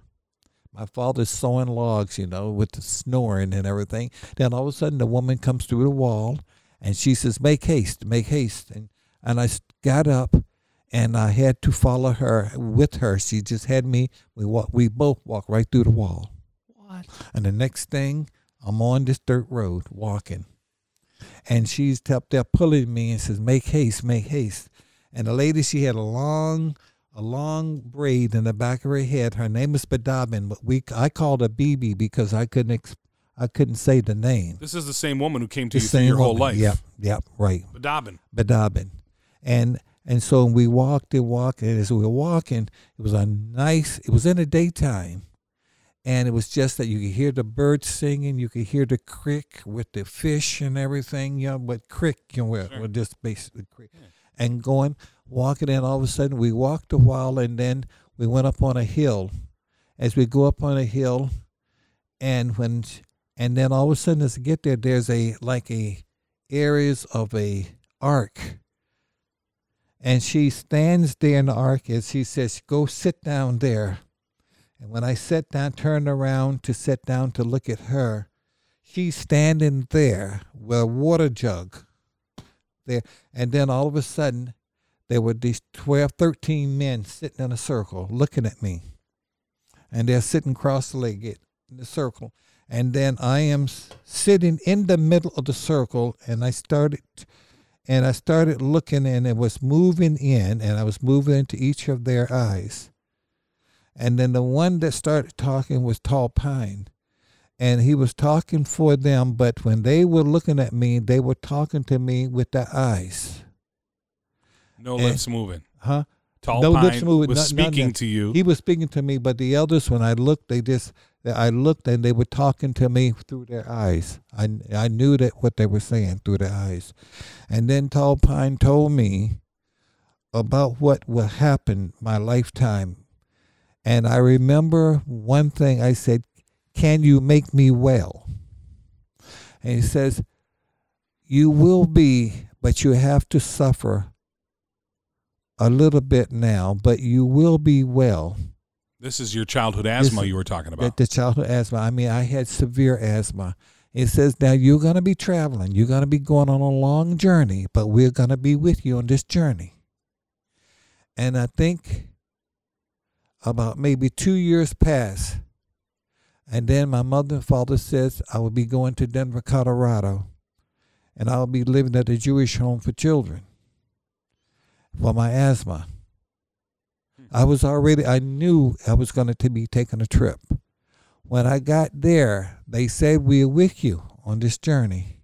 my father's sawing logs, you know, with the snoring and everything. Then all of a sudden, the woman comes through the wall, and she says, "Make haste, make haste!" And and I s- got up, and I had to follow her with her. She just had me. We walk. We both walked right through the wall. What? And the next thing, I'm on this dirt road walking. And she's up there pulling me and says, Make haste, make haste. And the lady, she had a long, a long braid in the back of her head. Her name is Badabin, but we I called her BB because I couldn't ex- I couldn't say the name. This is the same woman who came to The you through your whole life. Yep, yep, right. Badabin. Badabin. And and so we walked and walked, and as we were walking, it was a nice. It was in the daytime, and it was just that you could hear the birds singing, you could hear the creek with the fish and everything. You know, but creek, you know, Sure. we're just basically creek, and going walking, and all of a sudden we walked a while, and then we went up on a hill. As we go up on a hill, and when and then all of a sudden as we get there, there's a like a areas of a ark and she stands there in the ark and she says, Go sit down there. And when I sat down, turned around to sit down to look at her, she's standing there with a water jug there. And then all of a sudden, there were these 12, 13 men sitting in a circle looking at me. And they're sitting cross legged in the circle. And then I am sitting in the middle of the circle, and I started and I started looking and it was moving in and I was moving into each of their eyes. And then the one that started talking was Tall Pine. And he was talking for them, but when they were looking at me, they were talking to me with their eyes. No Eh. lips moving. Huh? Tall No Pine lips moving, was no- speaking to you. He was speaking to me, but the elders, when I looked, they just, I looked and they were talking to me through their eyes. I, I knew that what they were saying through their eyes. And then Tall Pine told me about what will happen my lifetime. And I remember one thing I said, Can you make me well? And he says, You will be, but you have to suffer a little bit now, but you will be well. this is your childhood asthma This- you were talking about. the childhood asthma. I mean, I had severe asthma. It says now you're going to be traveling. You're going to be going on a long journey, but we're going to be with you on this journey. And I think about maybe two years pass, and then my mother and father says I will be going to Denver, Colorado, and I'll be living at a Jewish home for children for my asthma. Hmm. I was already, I knew I was going to be taking a trip. When I got there, they said, We're with you on this journey.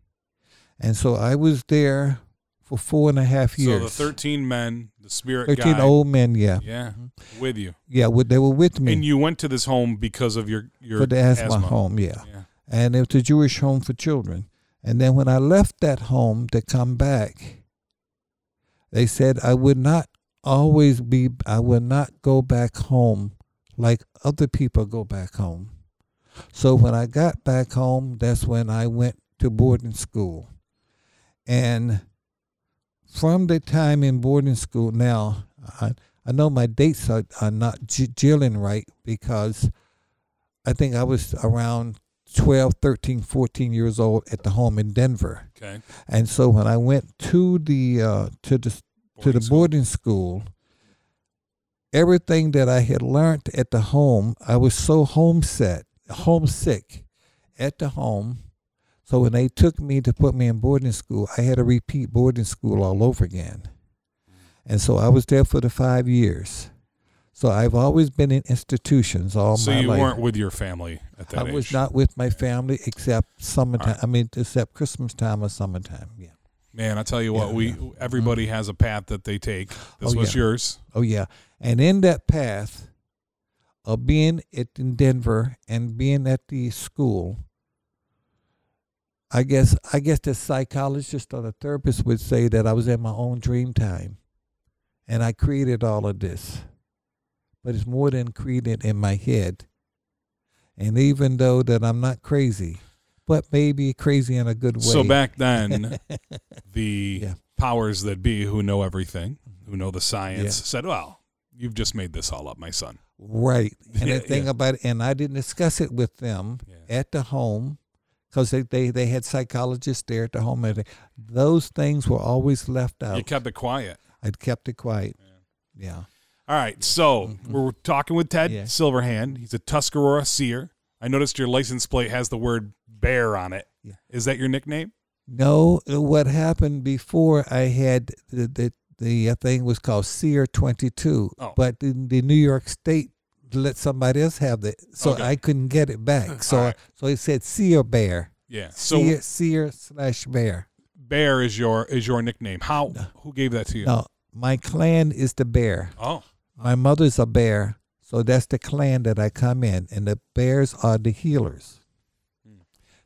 And so I was there for four and a half years. so years. the 13 men, the spirit 13 guide, old men, yeah. yeah, mm-hmm. with you. Yeah, they were with me And you went to this home because of your your for the asthma, home, yeah. Yeah. And it was a Jewish home for children. And then when I left that home to come back, they said I would not always be, I would not go back home like other people go back home. So when I got back home, that's when I went to boarding school. And from the time in boarding school, now I, I know my dates are, are not jilling right because I think I was around 12, 13, 14 years old at the home in Denver. Okay. And so when I went to the uh, to the to the school. boarding school, everything that I had learned at the home, I was so homesick, homesick at the home. So when they took me to put me in boarding school, I had to repeat boarding school all over again. And so I was there for the five years. So I've always been in institutions all So my life. So you weren't with your family at that I age. was not with my family except summertime. I mean, except Christmas time or summertime. Yeah. Man, I tell you what, Yeah, we yeah. Mm-hmm. everybody has a path that they take. This Oh, was yeah. yours. Oh yeah. And in that path of being at in Denver and being at the school, I guess I guess the psychologist or the therapist would say that I was in my own dream time. And I created all of this. But it's more than created in my head. And even though that I'm not crazy, but maybe crazy in a good way. So back then, the Yeah. powers that be who know everything, who know the science, Yeah. said, "Well, you've just made this all up, my son." Right. And Yeah, the thing about it, and I didn't discuss it with them at the home because they, they, they had psychologists there at the home. And those things were always left out. You kept it quiet. I'd kept it quiet. Yeah. All right, so Mhm. we're talking with Ted. Silverhand. He's a Tuscarora seer. I noticed your license plate has the word bear on it. Is Yeah. that your nickname? No, what happened before I had the, the, the uh, thing was called Seer 22, Oh. but the, the New York State let somebody else have it, so Okay. I couldn't get it back. So right. so it said Seer Bear. Yeah. So Seer, Seer slash Bear. Bear is your is your nickname. How? Who gave that to you? No, my clan is the Bear. Oh. My mother's a bear, so that's the clan that I come in, and the bears are the healers.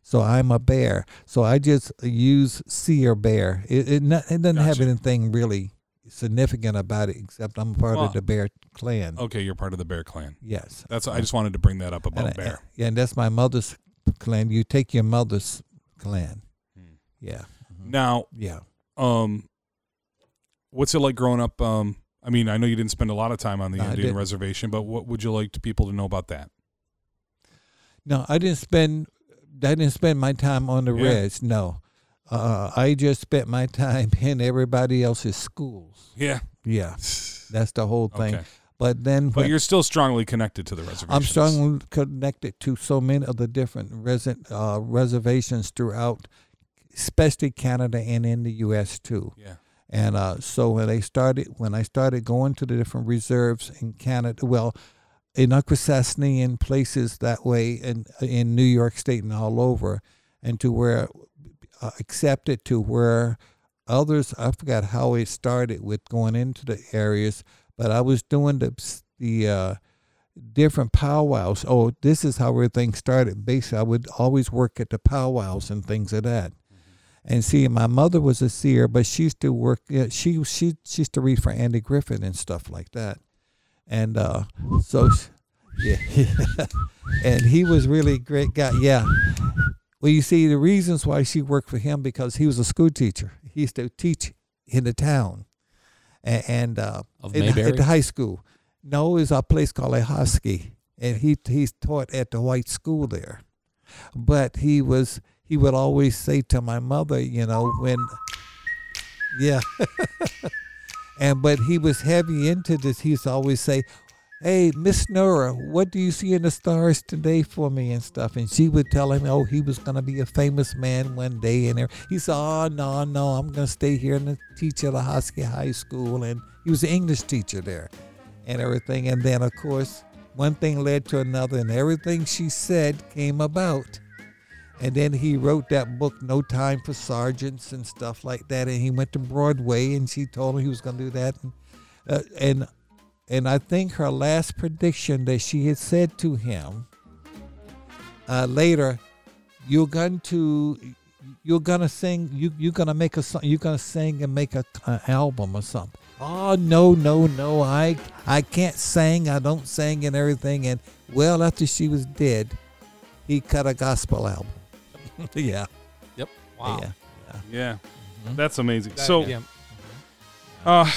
So I'm a bear. So I just use seer bear. It it, not, it doesn't have anything really significant about it except I'm part Well, of the bear clan. Okay, you're part of the Bear clan. Yes. That's I just wanted to bring that up about and, Bear. Yeah, and that's my mother's clan. You take your mother's clan. Hmm. Yeah. Now, Yeah. um, what's it like growing up? Um, I mean, I know you didn't spend a lot of time on the No, Indian reservation, but what would you like to people to know about that? No, I didn't spend. I didn't spend my time on the Yeah. res. No, uh, I just spent my time in everybody else's schools. Yeah. Yeah, that's the whole thing. Okay. But then, But when- you're still strongly connected to the reservation. I'm strongly connected to so many of the different resident uh, reservations throughout, especially Canada and in the U.S. too. Yeah. And uh, so when they started, when I started going to the different reserves in Canada, well, in Akwesasne and places that way, and in New York State and all over, and to where uh, accepted to where others, I forgot how it started with going into the areas, but I was doing the the uh, different powwows. Oh, this is how everything started. Basically, I would always work at the powwows and things of that. And see, my mother was a seer, but she used to work. Yeah, she she she used to read for Andy Griffith and stuff like that. And uh, so, yeah, and he was really great guy. Yeah. Well, you see, the reasons why she worked for him because he was a school teacher. He used to teach in the town, and, and uh, in- at the high school. No, is a place called Ahoskie, and he he's taught at the white school there. But he was he would always say to my mother, you know, when yeah, and but he was heavy into this. He used to always say, "Hey, Miss Nora, what do you see in the stars today for me and stuff?" And she would tell him, "Oh, he was gonna be a famous man one day." And he said, "Oh no, no, I'm gonna stay here and teach at Ahoskie High School." And he was an English teacher there, and everything. And then, of course, one thing led to another, and everything she said came about. And then he wrote that book, No Time for Sergeants and stuff like that. And he went to Broadway, and she told him he was going to do that. And, uh, and and I think her last prediction that she had said to him uh, later, you're going to you're gonna sing you you're gonna make a song you're gonna sing and make a, an album or something. Oh no no no I I can't sing I don't sing and everything and well after she was dead, he cut a gospel album. yeah. Yep. Wow. Yeah. Yeah. Mm-hmm. That's amazing. That- so, yeah. uh,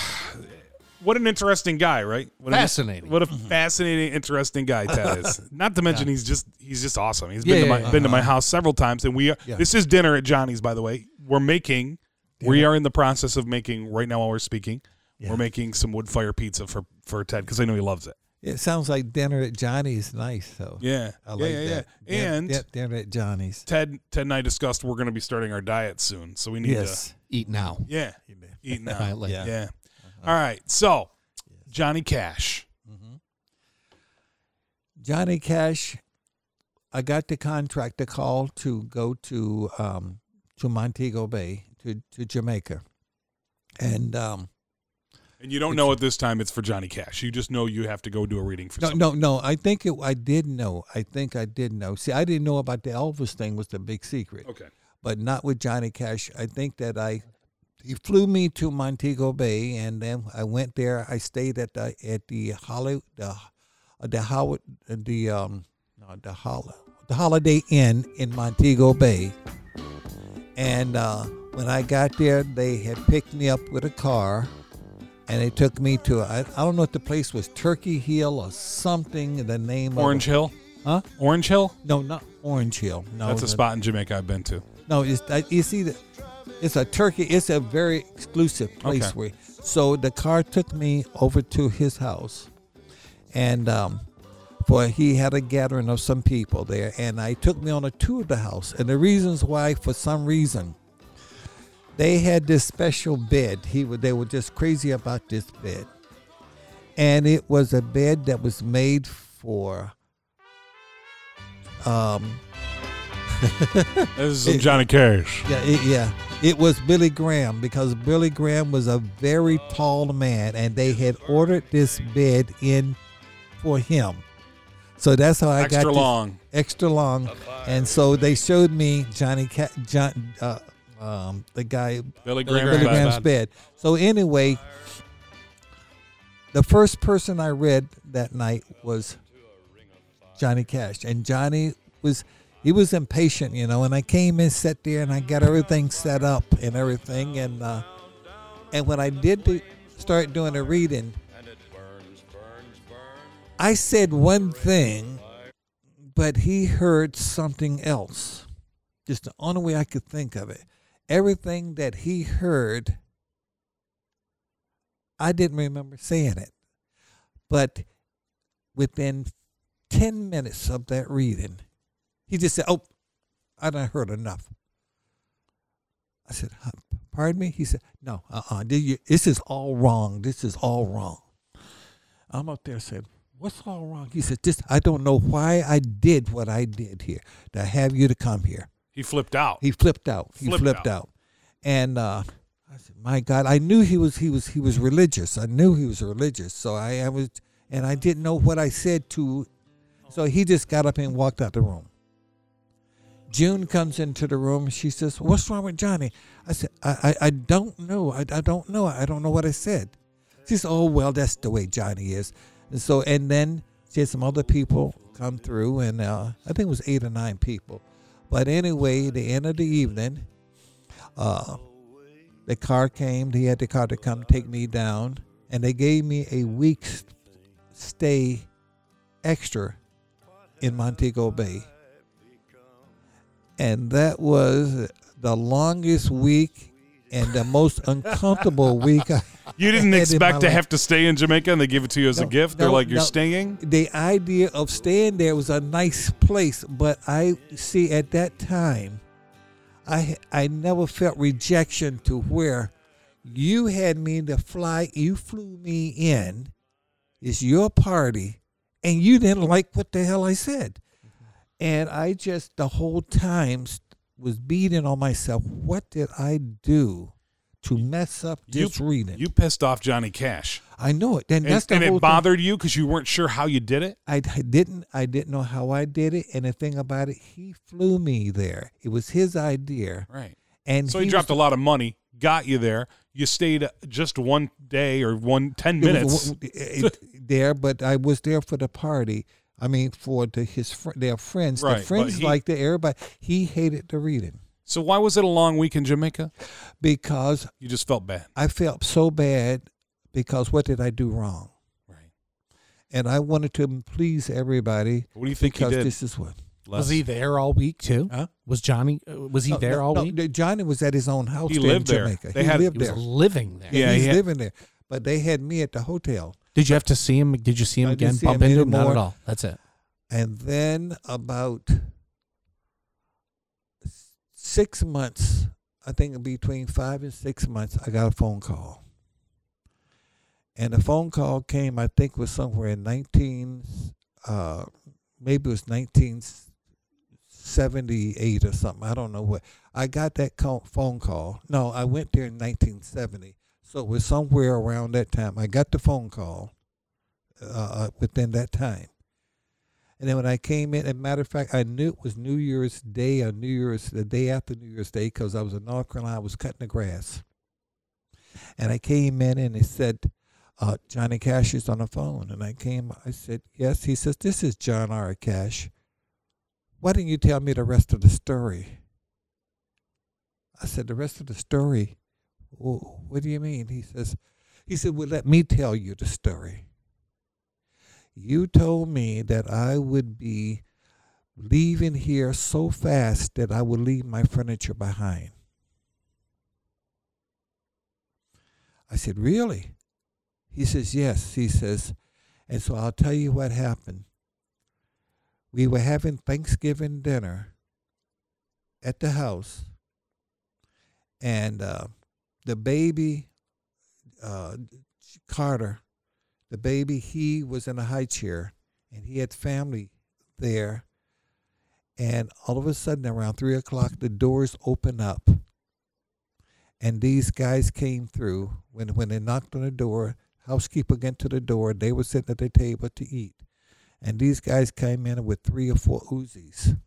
what an interesting guy, right? What an- Fascinating. what a fascinating, interesting guy Ted is. Not to mention he's just he's just awesome. He's been Yeah, to my yeah, been to my uh-huh. house several times, and we are, Yeah. this is dinner at Johnny's. By the way, we're making. We are in the process of making right now while we're speaking. Yeah. We're making some wood fire pizza for for Ted because I know he loves it. It sounds like dinner at Johnny's nice though. Yeah, I like yeah, that. yeah. Din- And din- dinner at Johnny's. Ted Ted and I discussed we're going to be starting our diet soon, so we need Yes. Eat now. yeah eat now. Right, like- Yeah. Yeah. All right. So, Johnny Cash. Johnny Cash, I got the contract, the call to go to um, to Montego Bay to, to Jamaica, and um, And you don't know at this time it's for Johnny Cash. You just know you have to go do a reading for no, somebody. no, no. I think it, I did know. I think I did know. See, I didn't know about the Elvis thing was the big secret, Okay. but not with Johnny Cash. I think that I he flew me to Montego Bay, and then I went there. I stayed at the at the Holly the the Howard the um no, the Hol- the Holiday Inn in Montego Bay, and uh, when I got there, they had picked me up with a car. And they took me to I, I don't know if the place was Turkey Hill or something. The name Orange of Hill? Huh? Orange Hill? No, not Orange Hill. No, That's a the- spot in Jamaica I've been to. no, it's I- you see the it's a turkey. It's a very exclusive place Okay. where. So the car took me over to his house, and um, for he had a gathering of some people there, and I took me on a tour of the house. And the reasons why, for some reason, they had this special bed. He would they were just crazy about this bed. And it was a bed that was made for um This is some Johnny Cash. yeah, it, yeah. It was Billy Graham because Billy Graham was a very tall man and they had ordered this bed in for him. So that's how I got Extra long. extra long. And so they showed me Johnny Ca- John uh, um, the guy Billy Billy Graham. Billy Graham. Graham's bed. So anyway, the first person I read that night was Johnny Cash, and Johnny was he was impatient, you know. And I came and sat there, and I got everything set up and everything. And uh, and when I did the, start doing the reading, I said one thing, but he heard something else. Just the only way I could think of it. Everything that he heard, I didn't remember saying it. But within 10 minutes of that reading, he just said, Oh, I done heard enough. I said, "Huh, Pardon me? He said, No, uh uh This is all wrong. This is all wrong. I'm up there saying, What's all wrong? He said, Just, I don't know why I did what I did here to have you to come here. He flipped out. He flipped out. He Flipped flipped, out. out. And uh, I said, "My God, I knew he was he was he was religious. I knew he was religious. So I, I was, and I didn't know what I said to. So he just got up and walked out the room. June comes into the room. She says, "What's wrong with Johnny?" I said, "I I, I don't know. I, I don't know. I don't know what I said." She says, "Oh well, that's the way Johnny is." And so and then she had some other people come through, and uh, I think it was eight or nine people. But anyway, the end of the evening, uh, the car came. He had the car to come take me down, and they gave me a week's stay extra in Montego Bay. And that was the longest week and the most uncomfortable week. I You didn't had in my expect to life. have to stay in Jamaica and they give it to you as a No, gift? They're like, you're no. staying? the idea of staying there was a nice place, but I see at that time, I I never felt rejection to where you had me to fly. You flew me in. It's your party, and you didn't like what the hell I said, and I just the whole time was beating on myself. What did I do to mess up You- this reading? You pissed off Johnny Cash. I know it. And, And, that's the and it thing. bothered you because you weren't sure how you did it? I, I didn't I didn't know how I did it, and the thing about it, he flew me there. It was his idea, Right. and So he, dropped was, a lot of money, got you there. You stayed uh, just one day or one ten was minutes. w- it- there, but I was there for the party. I mean, for the, his fr- their friends. Right, the but friends he- liked it. Everybody. He hated the reading So why was it a long week in Jamaica? because You just felt bad. I felt so bad because what did I do wrong? Right. And I wanted to please everybody What do you think he because did? this is what. Was he there all week too? Huh? Was Johnny? Uh, was he No, there no, all no, week? Johnny was at his own house. He there lived in there. Jamaica. They he had- lived He was there. living there. Yeah, Yeah, he he's had- living there. But they had me at the hotel. Did you have to see him? Did you see him I again? see Bump him into him? Not at all. That's it. And then about six months, I think between five and six months, I got a phone call. And the phone call came, I think, was somewhere in 19, uh, maybe it was 1978 or something. I don't know what. I got that call, phone call. No, I went there in 1970. So it was somewhere around that time. I got the phone call uh, within that time. And then when I came in, as a matter of fact, I knew it was New Year's Day or New Year's, the day after New Year's Day, because I was in North Carolina, I was cutting the grass. And I came in and they said, uh, Johnny Cash is on the phone. And I came, I said, yes. He says, this is John R. Cash. Why didn't you tell me the rest of the story? I said, the rest of the story? "Wh- What do you mean? He says, he said, well, let me tell you the story you told me that I would be leaving here so fast that I would leave my furniture behind. I said, Really? He says, Yes. He says, and so I'll tell you what happened. We were having Thanksgiving dinner at the house, and uh, the baby, uh, Carter, the baby, he was in a high chair, and he had family there. And all of a sudden, around three o'clock, the doors open up, and these guys came through. When when they knocked on the door, housekeeper went to the door. They were sitting at the table to eat, and these guys came in with three or four Uzis.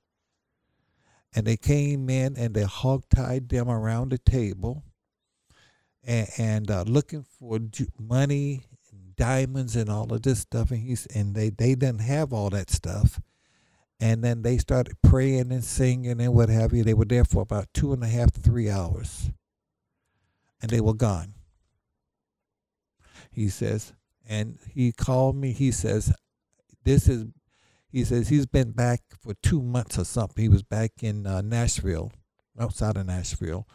And they came in and they hog tied them around the table, and, and uh, looking for money, and diamonds, and all of this stuff. And he's and they they didn't have all that stuff. And then they started praying and singing and what have you. They were there for about two and a half, three hours, and they were gone he says and he called me he says this is he says he's been back for two months or something he was back in uh, nashville outside of nashville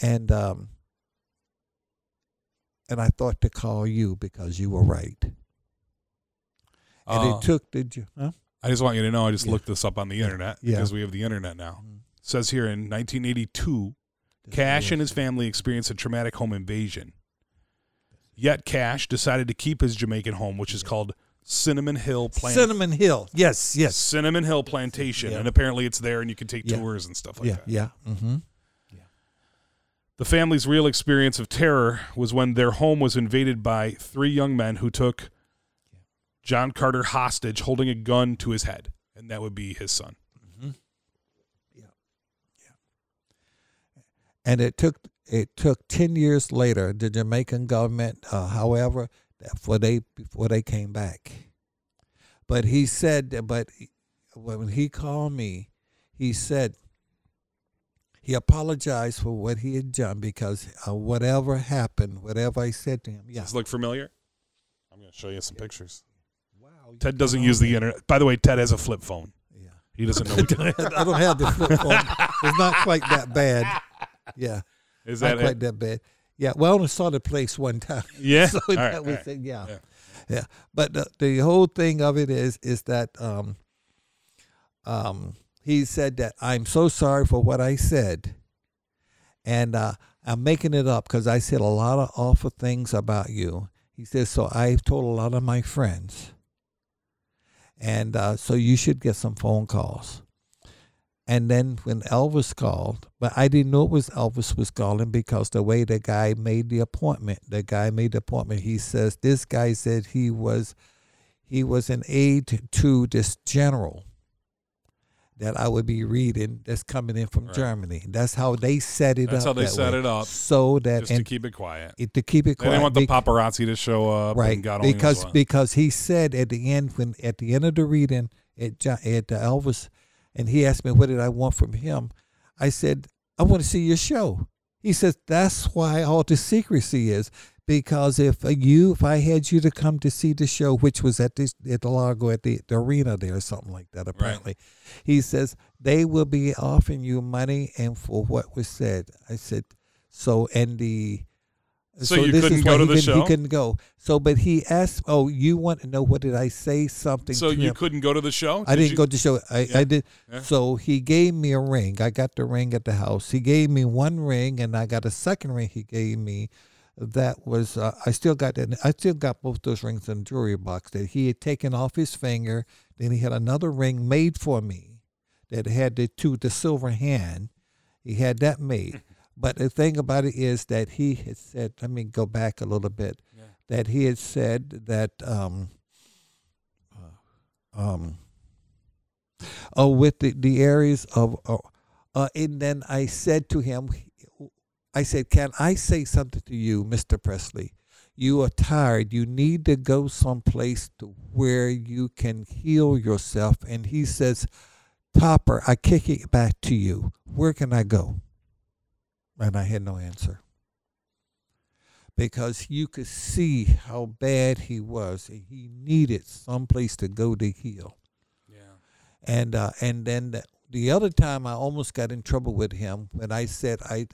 and um and i thought to call you because you were right and Uh, it took did you? huh? I just want you to know I just Yeah. looked this up on the internet Yeah. because we have the internet now. Mhm. says here in 1982, Cash and his family experienced a traumatic home invasion. Yet Cash decided to keep his Jamaican home, which is called Cinnamon Hill Plantation. cinnamon hill yes yes Cinnamon Hill Plantation, Yeah. and apparently it's there, and you can take Yeah. tours and stuff like yeah that. yeah mm-hmm. The family's real experience of terror was when their home was invaded by three young men who took John Carter hostage, holding a gun to his head, and that would be his son. Mhm. Yeah. Yeah. And it took it took ten years later the Jamaican government, uh, however, before they before they came back. But he said, but when he called me, he said he apologized for what he had done because uh, whatever happened, whatever I said to him, yeah. Does this look familiar? I'm going to show you some pictures. Wow, Ted doesn't use the internet. By the way, Ted has a flip phone. Yeah. He doesn't know. I What don't have- I don't have the flip phone. It's not quite that bad. Yeah. is not that quite it? that bad. Yeah, well, I only saw the place one time. Yeah. so All that right, was all right. it, yeah. Yeah. yeah, But the, the whole thing of it is, is that um, um, he said that I'm so sorry for what I said, and uh, I'm making it up because I said a lot of awful things about you. He says so. I've told a lot of my friends, and uh, so you should get some phone calls. And then when Elvis called, but I didn't know it was Elvis was calling because the way the guy made the appointment, the guy made the appointment. He says this guy said he was he was an aide to this general that I would be reading that's coming in from Right. Germany. That's how they set it That's up. how they that set way. it up, So that just to and keep it quiet. it, to keep it They quiet. didn't want the paparazzi to show up. right because because he said at the end when at the end of the reading at at uh, Elvis, and he asked me what did I want from him. I said I want to see your show. He says that's why all the secrecy is because if you if I had you to come to see the show, which was at this at the Largo at the, the arena there or something like that apparently, he says they will be offering you money and for what was said. I said so and the So you this couldn't is go to he the show? He couldn't go. So, but he asked, "Oh, you want to know what did I say? Something." so to you him. couldn't go to the show? I Did didn't you? go to the show. I, Yeah. I did. Yeah. So he gave me a ring. I got the ring at the house. He gave me one ring, and I got a second ring. He gave me that was. Uh, I still got that. I still got both those rings in the jewelry box that he had taken off his finger. Then he had another ring made for me that had the two the silver hand. He had that made. But the thing about it is that he had said, let me go back a little bit, Yeah. that he had said that, um, uh, um, oh, with the, the areas of, uh, uh, and then I said to him, I said, can I say something to you, Mr. Presley? You are tired. You need to go someplace to where you can heal yourself. And he says, Topper, I kick it back to you. Where can I go? And I had no answer. Because you could see how bad he was. and He needed someplace to go to heal. Yeah. And uh, and then the, the other time I almost got in trouble with him when I said I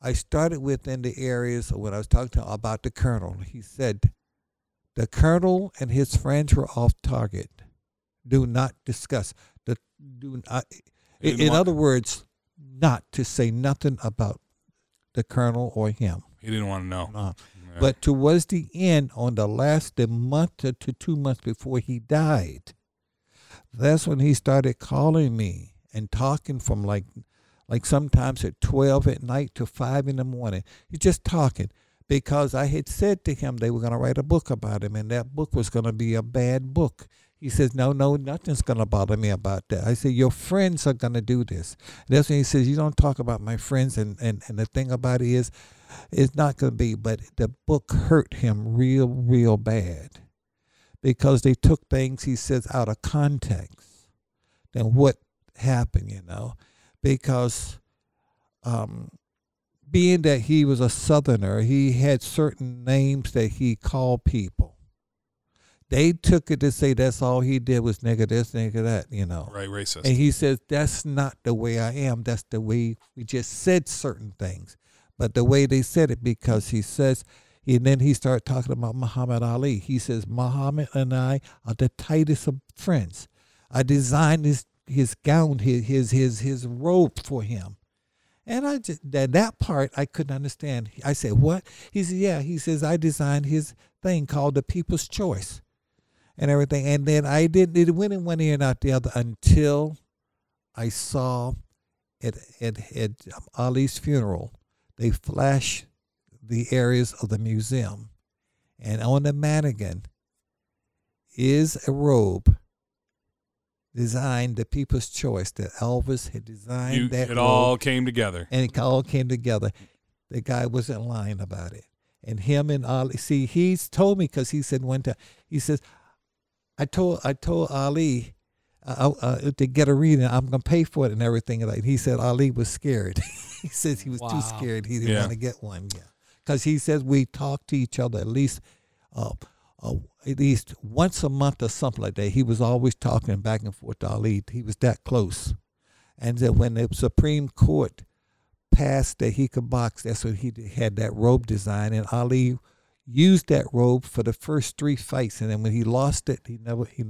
I started within the areas when I was talking to about the colonel. He said the colonel and his friends were off target. Do not discuss the do not. In, in other words, not to say nothing about the colonel or him. He didn't want to know. Uh, Yeah. But towards the end, on the last the month to two months before he died, that's when he started calling me and talking from like like sometimes at twelve at night to five in the morning. He's just talking because I had said to him they were going to write a book about him, and that book was going to be a bad book. He says, "No, no, nothing's going to bother me about that." I said, "Your friends are going to do this." That's when he says, "You don't talk about my friends," and and and the thing about it is, it's not going to be. But the book hurt him real, real bad because they took things he says out of context. Then what happened, you know? Because um, being that he was a Southerner, he had certain names that he called people. They took it to say that's all he did was nigga this, nigga that, you know. Right, racist. And he says, That's not the way I am. That's the way we just said certain things. But the way they said it, because he says, and then he started talking about Muhammad Ali. He says, Muhammad and I are the tightest of friends. I designed his, his gown, his, his, his, his robe for him. And I just, that, that part I couldn't understand. I said, What? He said, Yeah. He says, I designed his thing called the People's Choice and everything. And then I didn't, it went in one ear and out the other until I saw at, at, at Ali's funeral, they flashed the areas of the museum. And on the mannequin is a robe designed the People's Choice that Elvis had designed You- that it robe all came together. and it all came together. The guy wasn't lying about it. And him and Ali, see, he's told me because he said one time, he says, I told I told Ali uh, uh, to get a reading, I'm gonna pay for it and everything. Like he said, Ali was scared. he says he was Wow. too scared. He didn't Yeah. want to get one. Yeah, because he says we talk to each other at least, uh, uh, at least once a month or something like that. He was always talking back and forth to Ali. He was that close. And that when the Supreme Court passed that he could box, that's when he had that robe design, and Ali used that robe for the first three fights, and then when he lost it, he never he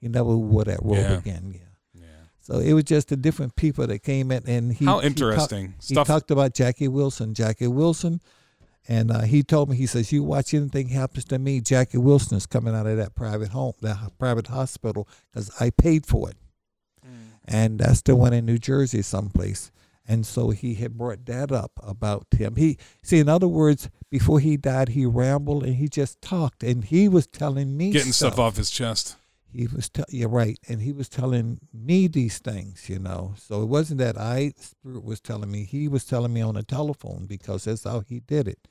he never wore that robe Yeah. again. Yeah. Yeah. So it was just the different people that came in, and he How he talked- interesting. he talked about Jackie Wilson. Jackie Wilson, and uh, he told me he says, "You watch anything happens to me, Jackie Wilson is coming out of that private home, that private hospital, because I paid for it." and that's the one in New Jersey someplace. And so he had brought that up about him. He see, in other words, before he died, he rambled and he just talked, and he was telling me getting stuff off his chest. He was, te- you're right, and he was telling me these things, you know. So it wasn't that I spirit was telling me; he was telling me on the telephone because that's how he did it.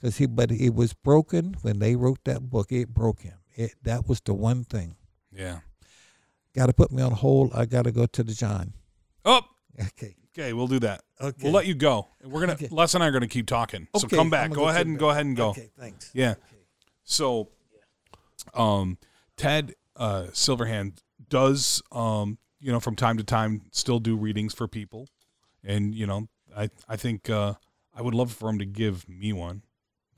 Because he, but it was broken when they wrote that book. It broke him. It that was the one thing. Yeah. Got to put me on hold. I got to go to the John. Oh, Okay. okay. We'll do that. Okay. We'll let you go. We're gonna. Okay. Les and I are gonna keep talking. So Okay, come back. Go go ahead and go ahead and go. Okay. Thanks. Yeah. So, um, Ted uh, Silverhand does, um, you know, from time to time, still do readings for people, and you know, I I think uh, I would love for him to give me one.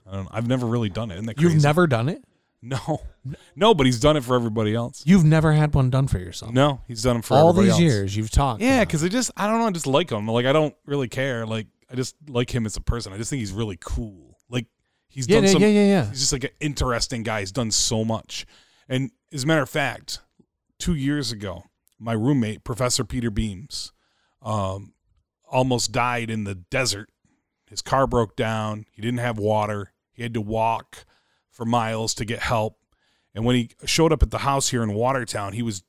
I don't. I've never really done it. Isn't that crazy? You've never done it? No, no, but he's done it for everybody else. You've never had one done for yourself. No, he's done it for All everybody these else. years you've talked. Yeah, because I just I don't know. I just like him. Like I don't really care. Like I just like him as a person. I just think he's really cool. Like he's yeah, done yeah, some. yeah, yeah, yeah. He's just like an interesting guy. He's done so much. And as a matter of fact, two years ago, my roommate, Professor Peter Beams, um, almost died in the desert. His car broke down. He didn't have water. He had to walk for miles to get help. And when he showed up at the house here in Watertown, he was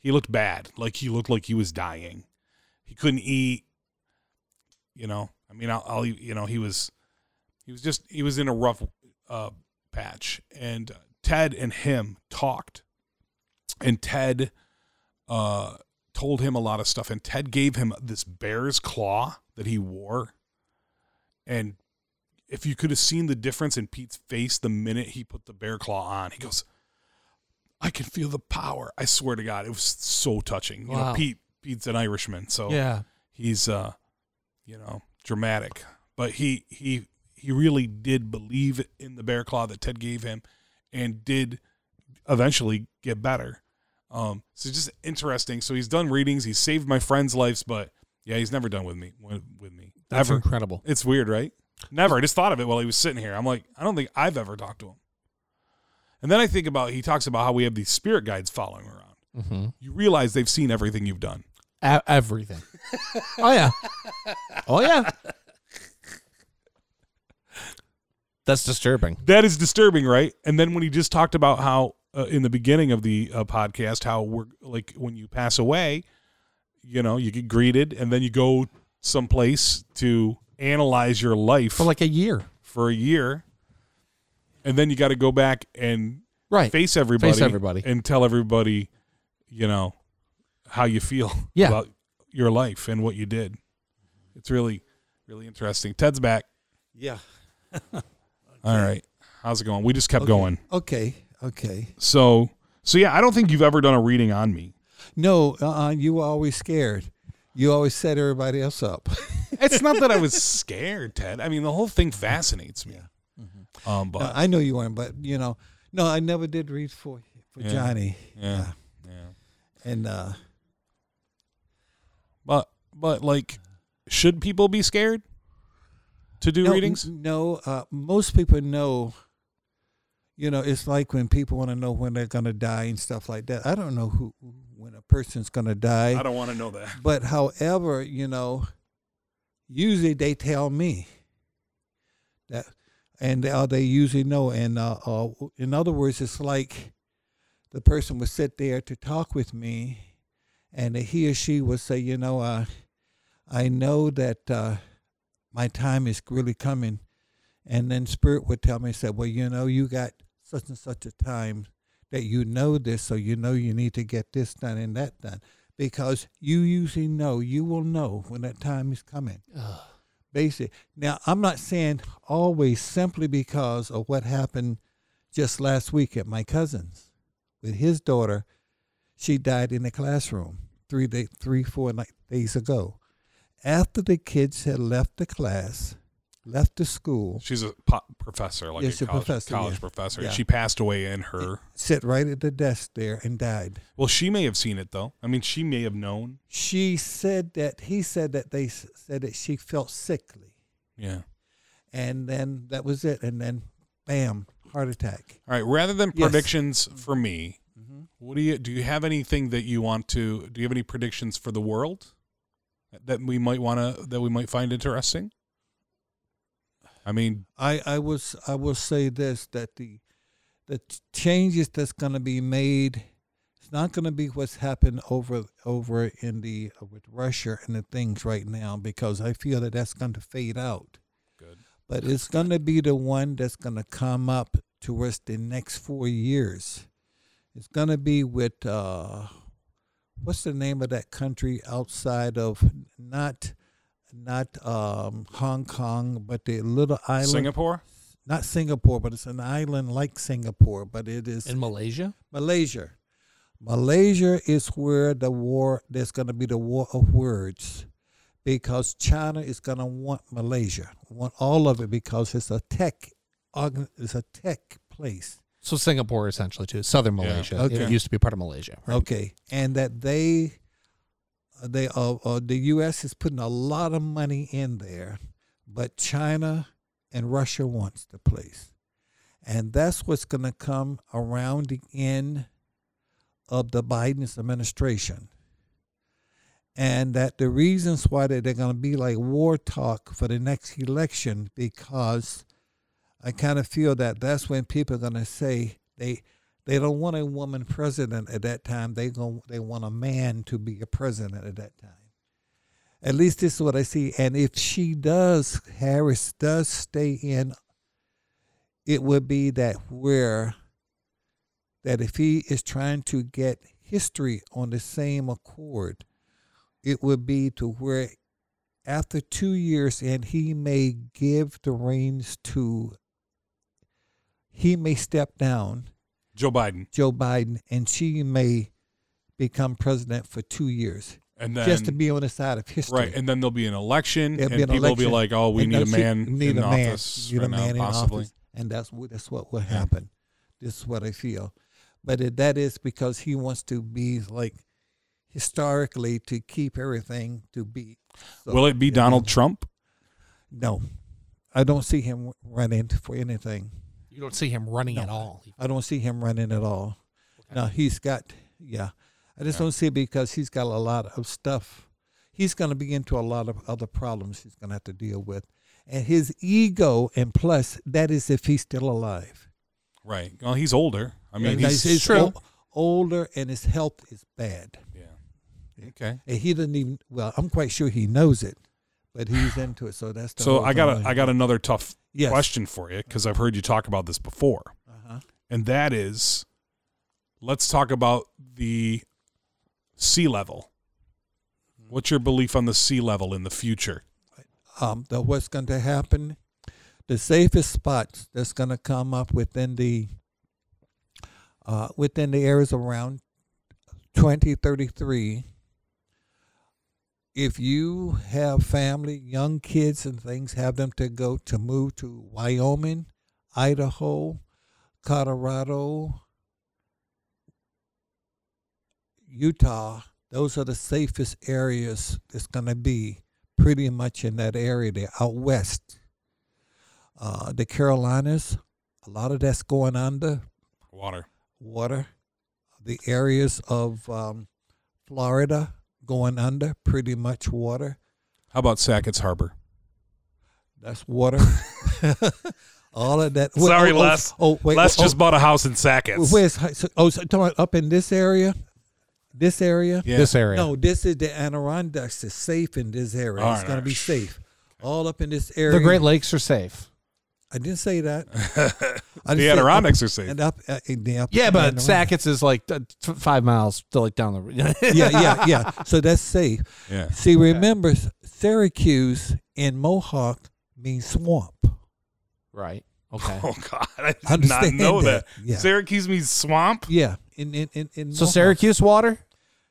he looked bad. Like he looked like he was dying. He couldn't eat. You know, I mean, I'll, I'll you know, he was he was just he was in a rough uh, patch. And Ted and him talked, and Ted uh, told him a lot of stuff. And Ted gave him this bear's claw that he wore, and if you could have seen the difference in Pete's face the minute he put the bear claw on, he goes, "I can feel the power." I swear to God, it was so touching. You know, Pete Pete's an Irishman, so Yeah. he's uh, you know, dramatic, but he he he really did believe in the bear claw that Ted gave him, and did eventually get better. Um, so just interesting. So he's done readings. He's saved my friends' lives, but yeah, he's never done with me with, with me That's ever. incredible. It's weird, right? Never. I just thought of it while he was sitting here. I'm like, I don't think I've ever talked to him. And then I think about he talks about how we have these spirit guides following around. Mm-hmm. You realize they've seen everything you've done. A- everything. oh yeah. Oh yeah. That's disturbing. That is disturbing, right? And then when he just talked about how uh, in the beginning of the uh, podcast, how we're like when you pass away, you know, you get greeted, and then you go someplace to analyze your life For like a year. for a year, and then you got to go back and Right. face everybody, Face everybody. and tell everybody, you know, how you feel Yeah. about your life and what you did. It's really, really interesting. Ted's back. Yeah. All right, how's it going? We just kept Okay. going. Okay. Okay. So, so yeah, I don't think you've ever done a reading on me. No, uh-uh, you were always scared. You always set everybody else up. It's not that I was scared, Ted. I mean, the whole thing fascinates me. Um, but No, I know you weren't, but you know, no, I never did read for for Yeah. Johnny. yeah, yeah. And uh, But but like, should people be scared to do no, readings? n- No, uh, most people know. You know, it's like when people want to know when they're gonna die and stuff like that. I don't know who when a person's gonna die. I don't want to know that. But however, you know, usually they tell me that, and uh, they usually know. And uh, uh, in other words, it's like the person would sit there to talk with me, and he or she would say, you know, uh, I know that uh, my time is really coming, and then Spirit would tell me, say, well, you know, you got such and such a time that you know this, so you know you need to get this done and that done because you usually know you will know when that time is coming. Basic. Now, I'm not saying always simply because of what happened just last week at my cousin's with his daughter. She died in the classroom three day, three four night, days ago. After the kids had left the class, left the school, She's a po- professor, like Yeah, a she's a college, professor, college yeah. professor. Yeah. She passed away in her. sit right at the desk there and died. Well, she may have seen it though. I mean, she may have known. She said that he said that they said that she felt sickly. Yeah. and then that was it and then bam heart attack All right. Rather than Yes. predictions for me, mm-hmm. what do you do? You have anything that you want to? Do you have any predictions for the world that we might want to that we might find interesting? I mean, i i was i will say this that the the changes that's going to be made it's not going to be what's happened over over in the uh, with russia and the things right now because i feel that that's going to fade out Good. but it's going to be the one that's going to come up towards the next four years it's going to be with uh what's the name of that country outside of not not um hong kong but the little island Singapore. not Singapore, but it's an island like Singapore, but it is In Malaysia? Malaysia. Malaysia is where the war there's going to be the war of words because China is going to want Malaysia, want all of it because it's a tech it's a tech place. So Singapore essentially too. Southern Yeah. Malaysia. Okay. It used to be part of Malaysia. Right? Okay, and that they they uh, uh, the U.S. is putting a lot of money in there, but China and Russia wants the place, and that's what's going to come around the end of the Biden's administration. And that the reasons why that they're going to be like war talk for the next election because I kind of feel that that's when people are going to say they they don't want a woman president at that time. They going they want a man to be a president at that time. At least this is what I see. And if she does, Harris does stay in, it would be that where that if he is trying to get history on the same accord, it would be to where after two years and he may give the reins to he may step down Joe Biden, Joe Biden, and she may become president for two years, and then just to be on the side of history. right, and then there'll be an election, There'll and be an people will be like, "Oh, we need a man need in a man, office need right a now, man in possibly." office, and that's what that's what will happen. This is what I feel, but it, that is because he wants to be like historically to keep everything to be. So, Will it be yeah, Donald Trump? No, I don't see him running for anything. You don't see him running at all. I don't see him running at all. Now he's got, yeah. I just don't see it because he's got a lot of stuff. He's going to be into a lot of other problems he's going to have to deal with. And his ego, and plus, that is if he's still alive. Right. Well, he's older. I mean, And he's, he's true. ol- older and his health is bad. yeah. Okay. And he doesn't even, well, I'm quite sure he knows it, but he's into it. So that's So I got a, I got another tough Yes. question for you because I've heard you talk about this before, Uh-huh. and that is, let's talk about the sea level. What's your belief on the sea level in the future? um, the, what's going to happen, the safest spots that's going to come up within the uh, within the areas around 2033. If you have family, young kids, and things, have them to go to move to Wyoming, Idaho, Colorado, Utah. Those are the safest areas that's going to be pretty much in that area there out west. Uh, the Carolinas, a lot of that's going under Water. water. The areas of um, Florida going under pretty much water. How about Sackett's Harbor? That's water. All of that. Sorry, oh, oh, Les. Oh, wait. Les oh, oh. just bought a house in Sackett's. Where's so, oh, so talking about up in this area? This area? Yeah. This area. No, this is the Adirondacks. Is safe in this area. All it's right, going all to be safe. All up in this area. the Great Lakes are safe. I didn't say that. I the didn't Adirondacks up, are safe. And up, uh, in the up, Yeah, but Adirondacks. Sackett's is like uh, f- five miles to like down the road. yeah, yeah, yeah. So that's safe. Yeah. See, remember, Syracuse in Mohawk means swamp. right. Okay. Oh God, I did Understand not know that. that. Yeah. Syracuse means swamp, Yeah, in in in, in So Mohawk. Syracuse water.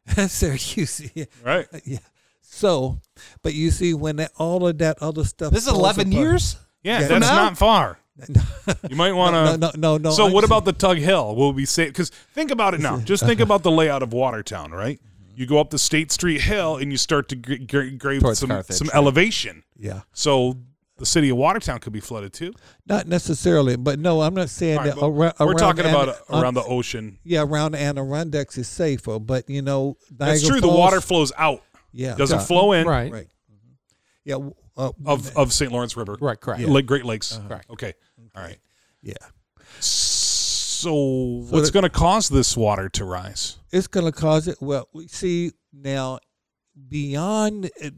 Syracuse. Yeah, right? yeah. So, but you see, when that, all of that other stuff. This is eleven apart- years. Yeah, Yeah. that's not far. You might want to. no, no, no, no. so I'm what just- about the Tug Hill? Will we say because think about it now. Just think about the layout of Watertown, right? You go up the State Street Hill and you start to gra- gra- grade Towards some Carthage, some right. elevation. Yeah, So the city of Watertown could be flooded too. not necessarily, but no, I'm not saying All right, that. but around, we're around talking the about Ani- uh, around the ocean. yeah, around the Adirondacks is safer, but you know, That's Niagara true. The Falls- water flows out, yeah, doesn't yeah, flow in Right. right. Yeah, w- uh, of of St. Lawrence River, Right. Correct. Lake Great Lakes. Correct. Okay, all right. yeah. So what's going to cause this water to rise? it's going to cause it. Well, we see now beyond uh,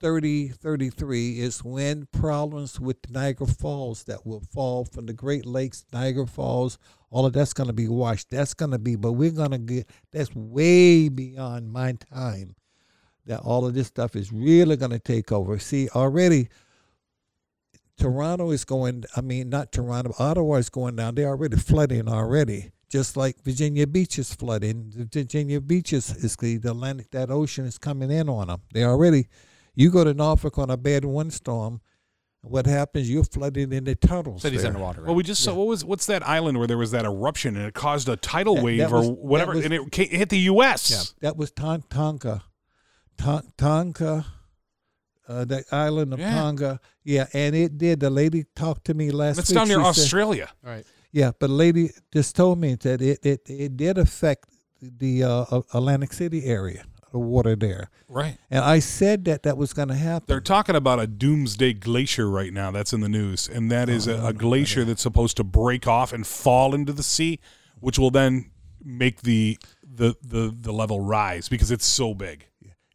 30, 33 is when problems with Niagara Falls that will fall from the Great Lakes, Niagara Falls, all of that's going to be washed. That's going to be, but we're going to get, that's way beyond my time that all of this stuff is really going to take over. See, already Toronto is going, I mean, not Toronto, Ottawa is going down. They're already flooding already. Just like Virginia Beach is flooding. Virginia Beach is, is the, the Atlantic, that ocean is coming in on them. They already, you go to Norfolk on a bad windstorm, what happens? You're flooded in the tunnels. City's there. underwater. Well, we just saw what was what's that island where there was that eruption and it caused a tidal That- wave that or was- that whatever, was- and it, ca- it hit the U.S. Yeah. That was Ton- Tonga. Ton- Tonga, uh, the island of Yeah. Tonga. Yeah, and it did. The lady talked to me last That's week. down near She said- Australia. right. Yeah, but a lady just told me that it it, it did affect the uh, Atlantic City area, the water there. Right. And I said that that was going to happen. They're talking about a doomsday glacier right now. That's in the news, and that is a, a glacier that's supposed to break off and fall into the sea, which will then make the the the, the level rise because it's so big.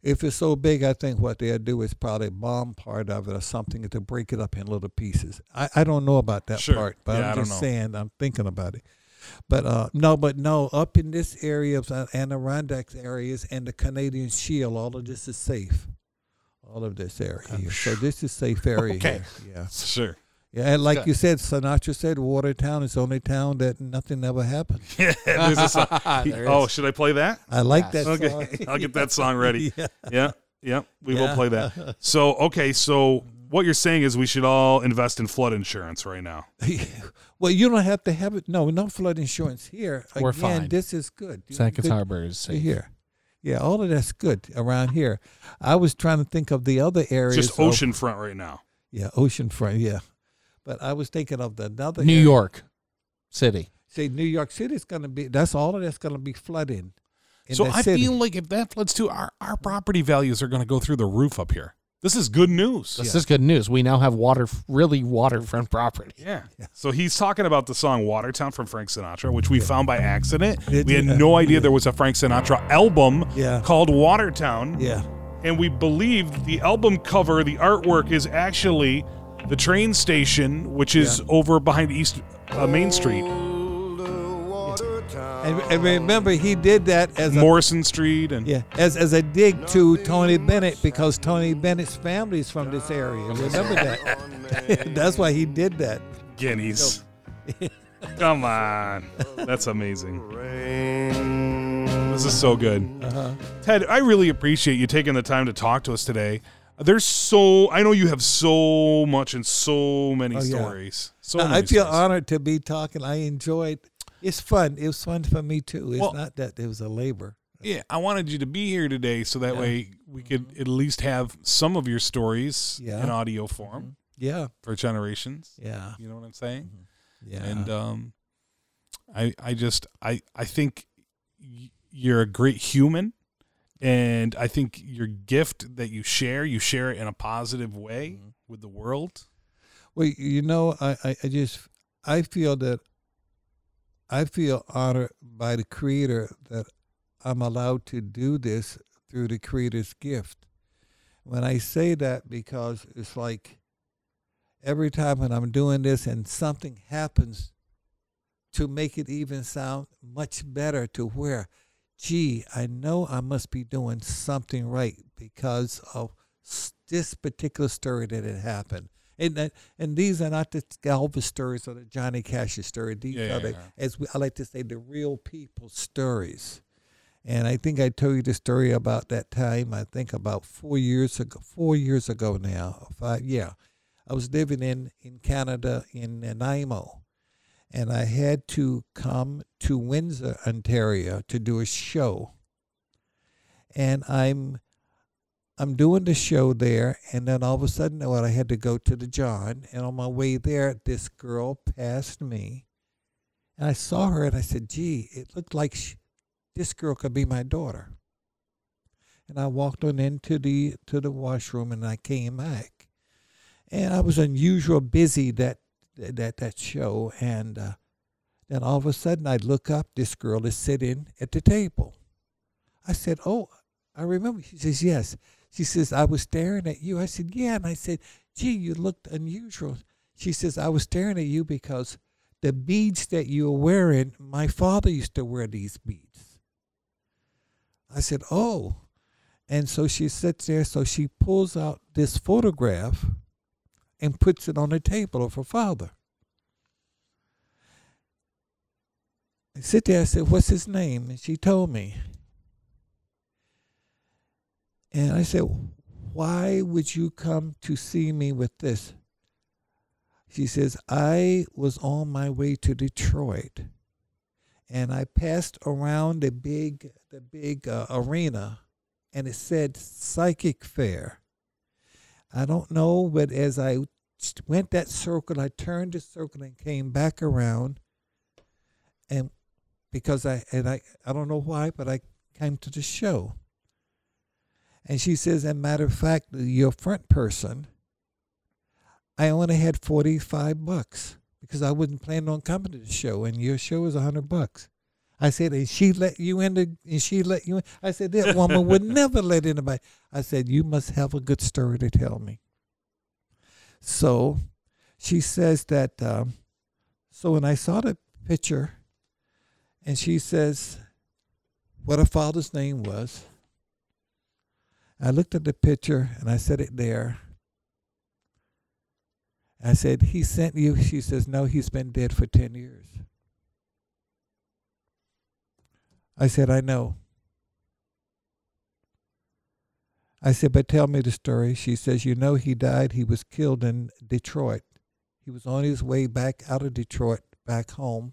If it's so big, I think what they'll do is probably bomb part of it or something to break it up in little pieces. I, I don't know about that Sure. part, but Yeah, I'm just saying I'm thinking about it. But uh, no, but no, up in this area of the Adirondacks areas and the Canadian Shield, all of this is safe. All of this area here. So this is safe area Okay. here. Yeah. Sure. Yeah, and like Good. you said, Sinatra said, Watertown is the only town that nothing ever happened. Yeah. There's a song. There oh, is. should I play that? I like Yes. that song. Okay, I'll get that song ready. yeah. Yeah. Yeah. We will play that. So okay. So what you're saying is we should all invest in flood insurance right now. well, you don't have to have it. No, no flood insurance here. We're Again, fine. This is good. Sackett's Good Harbor is to safe. Here. Yeah, all of that's good around here. I was trying to think of the other areas. Just of- oceanfront right now. yeah, oceanfront. Yeah, But I was thinking of the another New area. York City. Say New York City is going to be. That's all of that's going to be flooding. in So I city. feel like if that floods too, our, our property values are going to go through the roof up here. This is good news. This is good news. We now have water, really waterfront property. Yeah. So he's talking about the song Watertown from Frank Sinatra, which we found by accident. Did we had you? no idea there was a Frank Sinatra album Yeah. called Watertown. yeah. And we believe the album cover, the artwork is actually the train station, which is over behind East uh, Main Street, And, and remember, he did that as a Morrison Street, and yeah as as a dig to Tony Bennett because Tony Bennett's family's from this area. Remember that? that's why he did that. Guineas. Come on. That's amazing. This is so good. Uh-huh. Ted, I really appreciate you taking the time to talk to us today. There's so I know you have so much and so many Oh, yeah. stories. So I many feel stories. honored to be talking. I enjoyed. It's fun. It was fun for me too. It's Well- not that it was a labor. Yeah, I wanted you to be here today so that Yeah. way we could mm-hmm. at least have some of your stories Yeah. in audio form mm-hmm. Yeah, for generations. yeah, You know what I'm saying? Mm-hmm. yeah. And um, I I just I I think you're a great human, and I think your gift that you share, you share it in a positive way Mm-hmm. with the world. Well, you know, I, I, I just I feel that I feel honored by the Creator that I'm allowed to do this through the Creator's gift. When I say that, because it's like every time when I'm doing this and something happens to make it even sound much better to where, gee, I know I must be doing something right because of this particular story that had happened. And, that- and these are not the Elvis stories or the Johnny Cash story. These Yeah, are the, yeah. as we, I like to say, the real people stories. And I think I told you the story about that time. I think about four years ago. Four years ago now. Five. Yeah, I was living in in Canada in Nanaimo, and I had to come to Windsor, Ontario, to do a show. And I'm I'm doing the show there, and then all of a sudden, well, I had to go to the John, and on my way there, this girl passed me, and I saw her, and I said, "Gee, it looked like sh this girl could be my daughter." And I walked on into the to the washroom, and I came back, and I was unusual busy that that that show, and uh, then all of a sudden, I look up, this girl is sitting at the table. I said, "Oh, I remember." She says, "Yes." She says, I was staring at you. I said, Yeah. And I said, Gee, you looked unusual. She says, I was staring at you because the beads that you were wearing, my father used to wear these beads. I said, Oh. And so she sits there. So she pulls out this photograph and puts it on the table of her father. I sit there. I said, What's his name? And she told me. And I said, Why would you come to see me with this? She says, I was on my way to Detroit and I passed around the big the big uh, arena and it said psychic fair. I don't know, but as I went that circle, I turned the circle and came back around and because I and I I don't know why, but I came to the show. And she says, as a matter of fact, your front person, I only had 45 bucks because I wasn't planning on coming to the show, and your show is 100 bucks. I said, and she let you in, the, and she let you in. I said, that woman would never let anybody. I said, you must have a good story to tell me. So she says that, um, so when I saw the picture, and she says what her father's name was, I looked at the picture and I said it there. I said, He sent you. She says, No, he's been dead for 10 years. I said, I know. I said, But tell me the story. She says, You know, he died. He was killed in Detroit. He was on his way back out of Detroit, back home.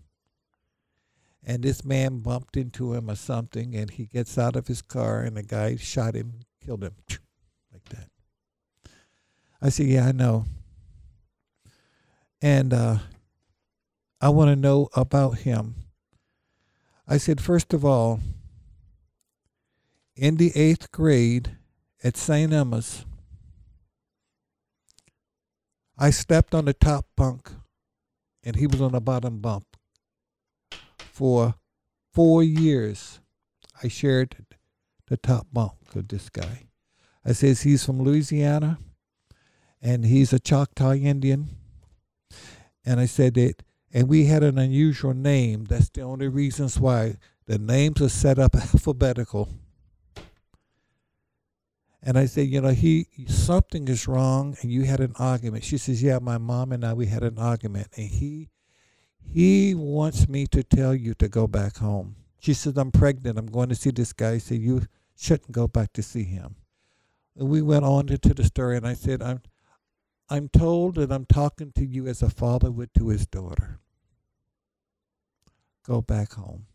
And this man bumped into him or something, and he gets out of his car, and a guy shot him, killed him, like that. I said, Yeah, I know. and uh, I want to know about him. I said, first of all, in the eighth grade at St. Emma's, I stepped on the top bunk and he was on the bottom bunk. For four years, I shared the top bunk with this guy. I says he's from Louisiana and he's a Choctaw Indian. And I said that, and we had an unusual name. That's the only reasons why the names are set up alphabetical. And I said, you know, he something is wrong, and you had an argument. She says, yeah, my mom and I we had an argument, and he he wants me to tell you to go back home. She says, I'm pregnant. I'm going to see this guy. He said, you shouldn't go back to see him. And we went on into the story, and I said, I'm I'm told that I'm talking to you as a father would to his daughter. Go back home.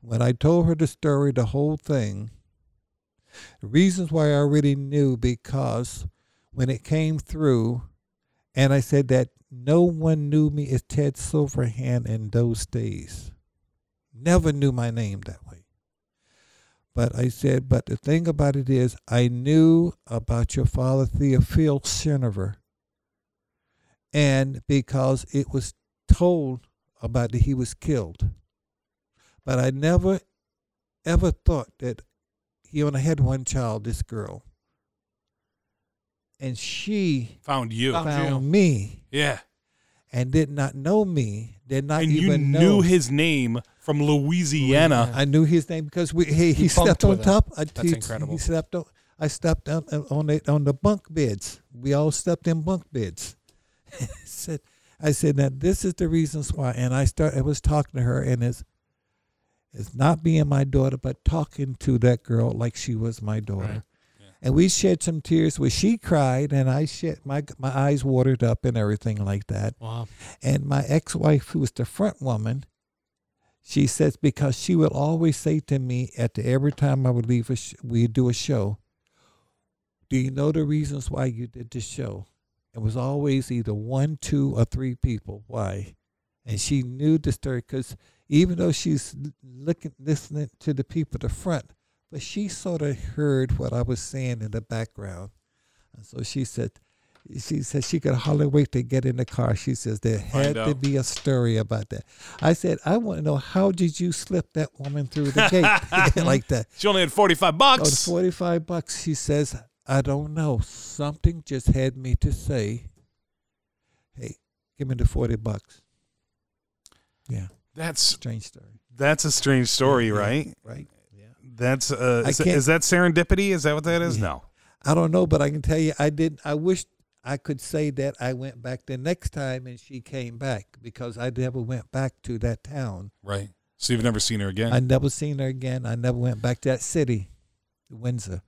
When I told her the story, the whole thing, the reasons why I already knew because when it came through, and I said that no one knew me as Ted Silverhand in those days. Never knew my name that way. But I said, but the thing about it is, I knew about your father, Theophil Shinover, and because it was told about that he was killed. But I never, ever thought that he only had one child, this girl. And she Found you. found me Yeah. And did not know me, did not And you even knew know his name from Louisiana. I knew his name because we he, he, He slept on top. I, That's he, incredible. He slept on. I slept uh, on on the on the bunk beds. We all slept in bunk beds. said, I said that this is the reasons why, and I start. I was talking to her, and it's it's not being my daughter, but talking to that girl like she was my daughter. Right. And we shed some tears where she cried, and I shed my my eyes watered up and everything like that. Wow. And my ex wife, who was the front woman, she says because she will always say to me at the every time I would leave a sh- we do a show, do you know the reasons why you did the show? It was always either one, two, or three people. Why? And she knew the story because even though she's looking, listening to the people at the front, but she sort of heard what I was saying in the background. And so she said, she said she could hardly wait to get in the car. She says there had to be a story about that. I said, I want to know how did you slip that woman through the gate like that? She only had 45 Oh, bucks. the 45 bucks. She says, I don't know. Something just had me to say, hey, give me the 40 bucks. Yeah, That's strange story. that's a strange story, Yeah, right? Right. Yeah. That's uh, is, is that serendipity? Is that what that is? Yeah. No. I don't know, but I can tell you, I did. I wish I could say that I went back the next time and she came back because I never went back to that town. Right. So you've never seen her again. I never seen her again. I never went back to that city, Windsor.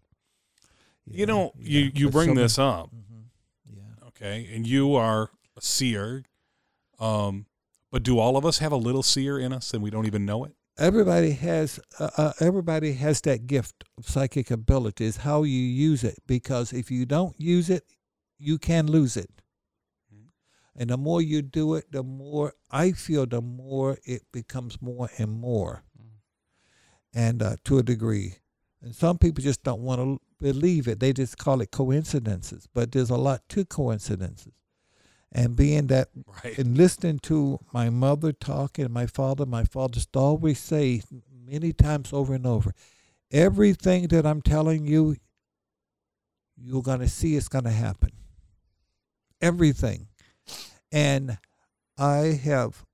you know, you you bring this up, hmm Yeah. okay, and you are a seer. Um, but do all of us have a little seer in us and we don't even know it? Everybody has uh, uh, everybody has that gift of psychic abilities how you use it because if you don't use it you can lose it. Mhm. and the more you do it the more i feel the more it becomes more and more. And uh, to a degree. And some people just don't want to believe it. They just call it coincidences. But there's a lot to coincidences and being that Right. and listening to my mother talk and my father, my father to always say many times over and over, everything that I'm telling you, you're going to see it's going to happen. Everything. And I have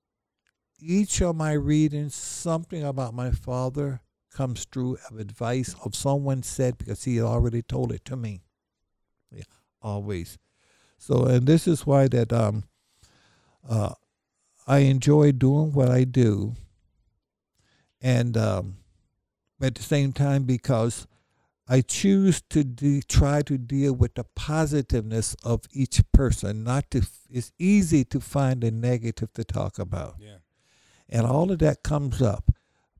each of my readings, something about my father comes through of advice of someone said because he had already told it to me. Yeah, always. So, and this is why that um, uh, I enjoy doing what I do, and um, at the same time because I choose to de- try to deal with the positiveness of each person. Not to, it's easy to find a negative to talk about Yeah. and all of that comes up.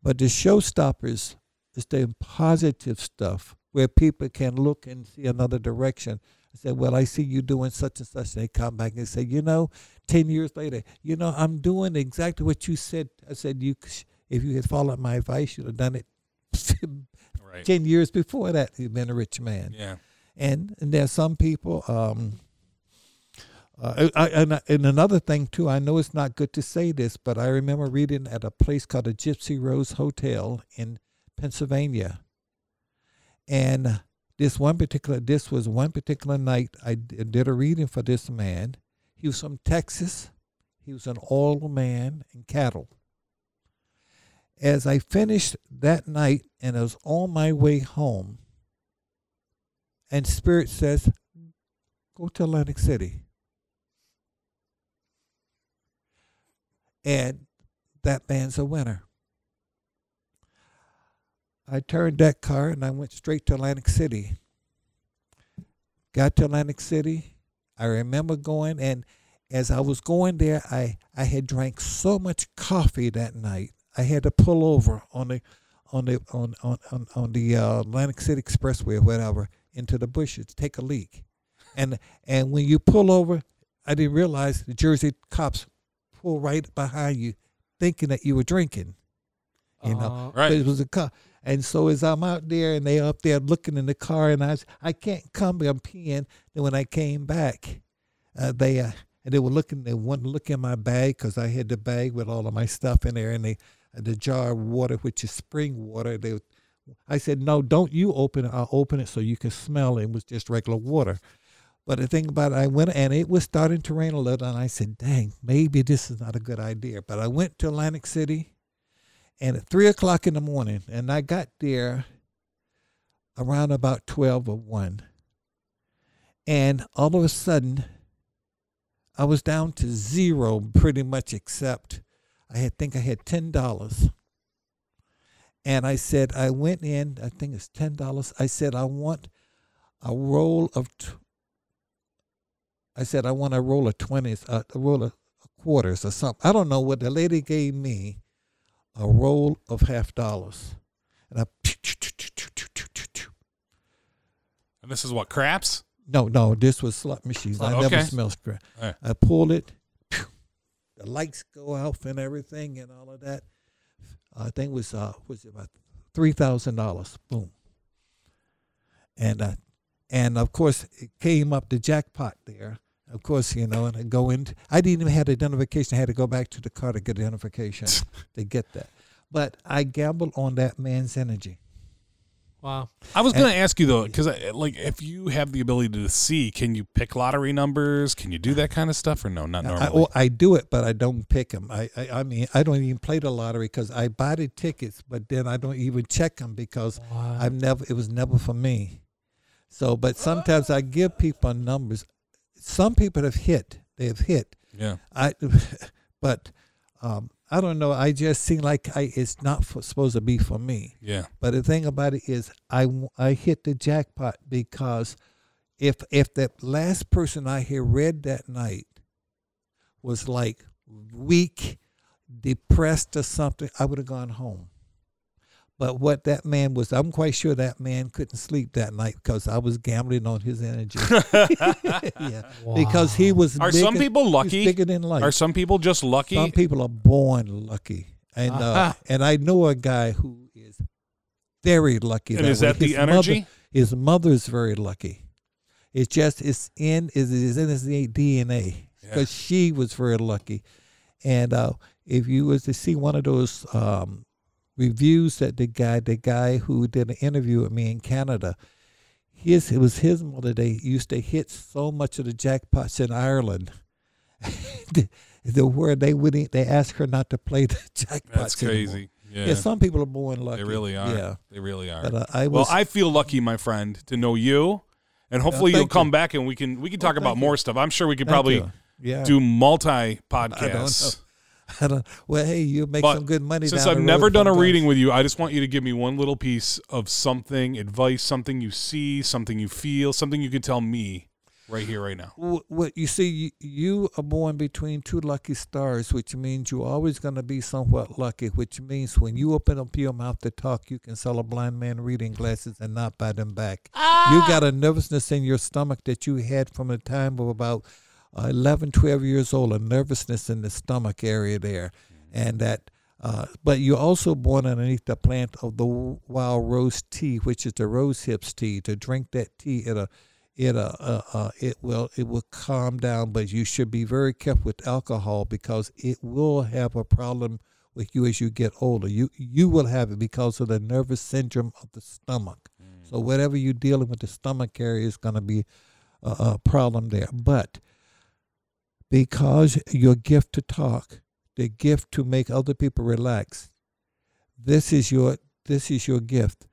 But the showstoppers is the positive stuff where people can look and see another direction. I said, well, I see you doing such and such. And They come back and say, you know, ten years later, you know, I'm doing exactly what you said. I said, you, if you had followed my advice, you'd have done it Right. ten years before that. You'd been a rich man. Yeah. And and there's some people. Um, uh, I, and, and another thing too, I know it's not good to say this, but I remember reading at a place called a Gypsy Rose Hotel in Pennsylvania, and this one particular this was one particular night I did a reading for this man. He was from Texas. He was an oil man and cattle. As I finished that night and I was on my way home, and Spirit says, Go to Atlantic City. And that man's a winner. I turned that car and I went straight to Atlantic City. Got to Atlantic City. I remember going and as I was going there, I, I had drank so much coffee that night. I had to pull over on the on the on on on, on the uh, Atlantic City Expressway or whatever into the bushes to take a leak. And and when you pull over, I didn't realize the Jersey cops pull right behind you, thinking that you were drinking. You know, Uh, Right. but it was a car. And so as I'm out there and they up there looking in the car and I I can't come, I'm peeing. Then when I came back, uh, they uh, and they were looking, they wanted to look in my bag because I had the bag with all of my stuff in there and they the jar of water, which is spring water. They, I said, no, don't you open it. I'll open it so you can smell it. It was just regular water. But the thing about it, I went and it was starting to rain a little, and I said, dang, maybe this is not a good idea. But I went to Atlantic City and at three o'clock in the morning, and I got there around about twelve or one. And all of a sudden, I was down to zero pretty much except I had think I had ten dollars. And I said I went in, I think it's ten dollars. I said I want a roll of t- I said I want a roll of twenties, uh, a roll of quarters or something. I don't know what the lady gave me a roll of half dollars. And I And this is what craps. no, no, this was slot machines. I Oh, never okay. smelled scrap. All right. I pulled it. The lights go off and everything and all of that. I think it was uh was it about three thousand dollars. Boom. And uh, and of course it came up the jackpot there. Of course, you know, and I go in. I didn't even have identification. I had to go back to the car to get identification to get that. But I gambled on that man's energy. wow. I was going to ask you though, because like if you have the ability to see, can you pick lottery numbers? Can you do that kind of stuff or no? Not I, normally. well, I do it, but I don't pick them. I, I, I mean, I don't even play the lottery because I buy the tickets, but then I don't even check them because Wow. I've never. It was never for me. So, but sometimes I give people numbers. Some people have hit. They have hit. yeah. I, but um, I don't know. I just seem like I it's not for, supposed to be for me. Yeah. But the thing about it is, I I hit the jackpot because if if that last person I had read that night was like weak, depressed or something, I would have gone home. But what that man was, I'm quite sure that man couldn't sleep that night because I was gambling on his energy. yeah, because he was. Are some people lucky? Bigger than life. Are some people just lucky? Some people are born lucky, and uh, Aha. and I know a guy who is very lucky. and is way. that the His energy? Mother, his mother's very lucky. It's just it's in is is in his DNA Yeah. because she was very lucky, and uh, if you was to see one of those um, reviews that the guy the guy who did an interview with me in Canada. His, it was his mother. They used to hit so much of the jackpots in Ireland the, the word they wouldn't they asked her not to play the jackpots. That's anymore. crazy. Yeah. Yeah. some people are born lucky. they really are. Yeah, They really are. but uh, I well. I feel lucky, my friend, to know you, and hopefully thank you'll come you. back and we can we can Well, talk about thank more you. stuff. I'm sure we could Thank probably yeah. do multi podcasts. I don't, well, hey, you make But some good money. Since down I've the road never done a reading with you, I just want you to give me one little piece of something, advice, something you see, something you feel, something you could tell me right here, right now. Wh- What you see, you, you are born between two lucky stars, which means you're always going to be somewhat lucky. Which means when you open up your mouth to talk, you can sell a blind man reading glasses and not buy them back. Ah! You got a nervousness in your stomach that you had from the time of about uh, 11, 12 years old, a nervousness in the stomach area there, and that. Uh, but you're also born underneath the plant of the wild rose tea, which is the rose hips tea. To drink that tea, it'll it uh, uh, uh it will it will calm down but you should be very careful with alcohol because it will have a problem with you as you get older. You you will have it because of the nervous syndrome of the stomach. So whatever you're dealing with the stomach area is going to be a, a problem there. But because your gift to talk the gift to make other people relax this is your this is your gift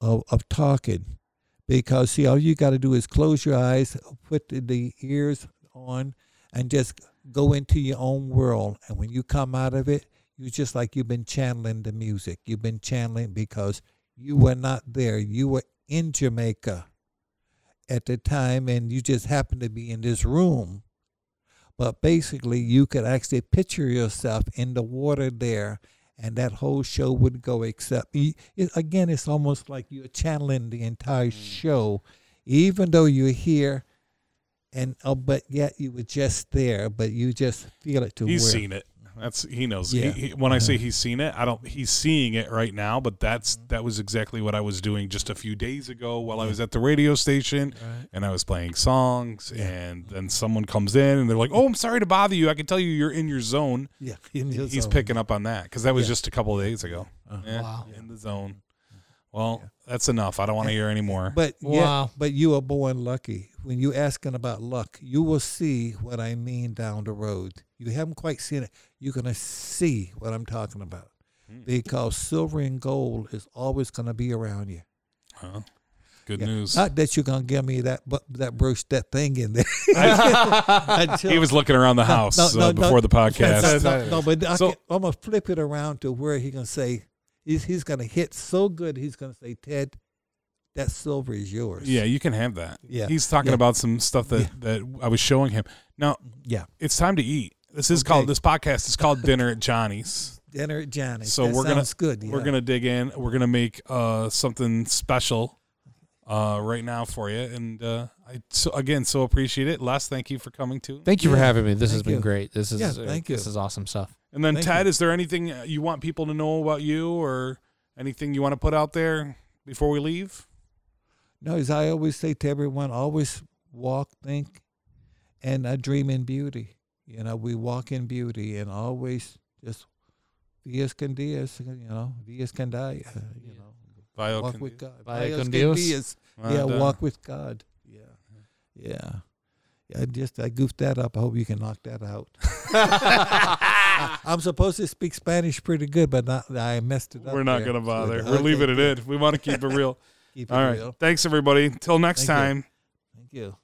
of, of talking. Because see all you got to do is close your eyes put the, the ears on and just go into your own world. And when you come out of it you just like you've been channeling the music. You've been channeling because you were not there. You were in jamaica at the time and you just happened to be in this room but basically you could actually picture yourself in the water there and that whole show would go except it, again it's almost like you're channeling the entire mm. show even though you're here and oh, but yet you were just there but you just feel it to where seen it. That's he knows. Yeah. He, he, when I say he's seen it, I don't. He's seeing it right now, but that's that was exactly what I was doing just a few days ago while I was at the radio station Right. and I was playing songs, and then someone comes in and they're like, "Oh, I'm sorry to bother you. I can tell you you're in your zone." yeah in your He's zone. picking up on that because that was Yeah. just a couple of days ago. Uh-huh. Yeah, Wow. in the zone. Well, that's enough. I don't want to hear anymore. But yeah, Wow. but you are born lucky. When you asking about luck, you will see what I mean down the road. You haven't quite seen it. You're gonna see what I'm talking about. Hmm. Because silver and gold is always gonna be around you. Huh? Good Yeah. news. Not that you're gonna give me that bu- that brush that thing in there. Until- he was looking around the house no, uh, no, no. before the podcast. no, no, but I So- can, I'm gonna flip it around to where he gonna say he's he's gonna hit so good. He's gonna say, Ted, that silver is yours. Yeah, you can have that. Yeah. He's talking Yeah. about some stuff that, Yeah. that I was showing him. Now, yeah. it's time to eat. This is Okay. called this podcast is called Dinner at Johnny's. Dinner at Johnny's. So That we're gonna- good. We're gonna dig in. We're gonna make uh, something special uh, right now for you. And uh, I so again so appreciate it. Les, thank you for coming too. Thank you for having me. This has Thank been you. great. This is Yeah, uh, thank This is awesome stuff. And then Thank Ted, you. is there anything uh, you want people to know about you or anything you want to put out there before we leave? No, as I always say to everyone, always walk, think, and uh, dream in beauty. You know, we walk in beauty and always just Dias can Dias, you know, Dias can die. Uh, you Yeah. know, Vio walk can with God. Vaya con can Dios. Dias. Yeah, uh, walk with God. Yeah, yeah. Yeah, I just I goofed that up. I hope you can knock that out. I'm supposed to speak Spanish pretty good, but not, I messed it up. We're not gonna bother. Okay, We're leaving it good. in. We want to keep it real. Keep it All right. real. Thanks everybody. Till next Thank you. time. Thank you.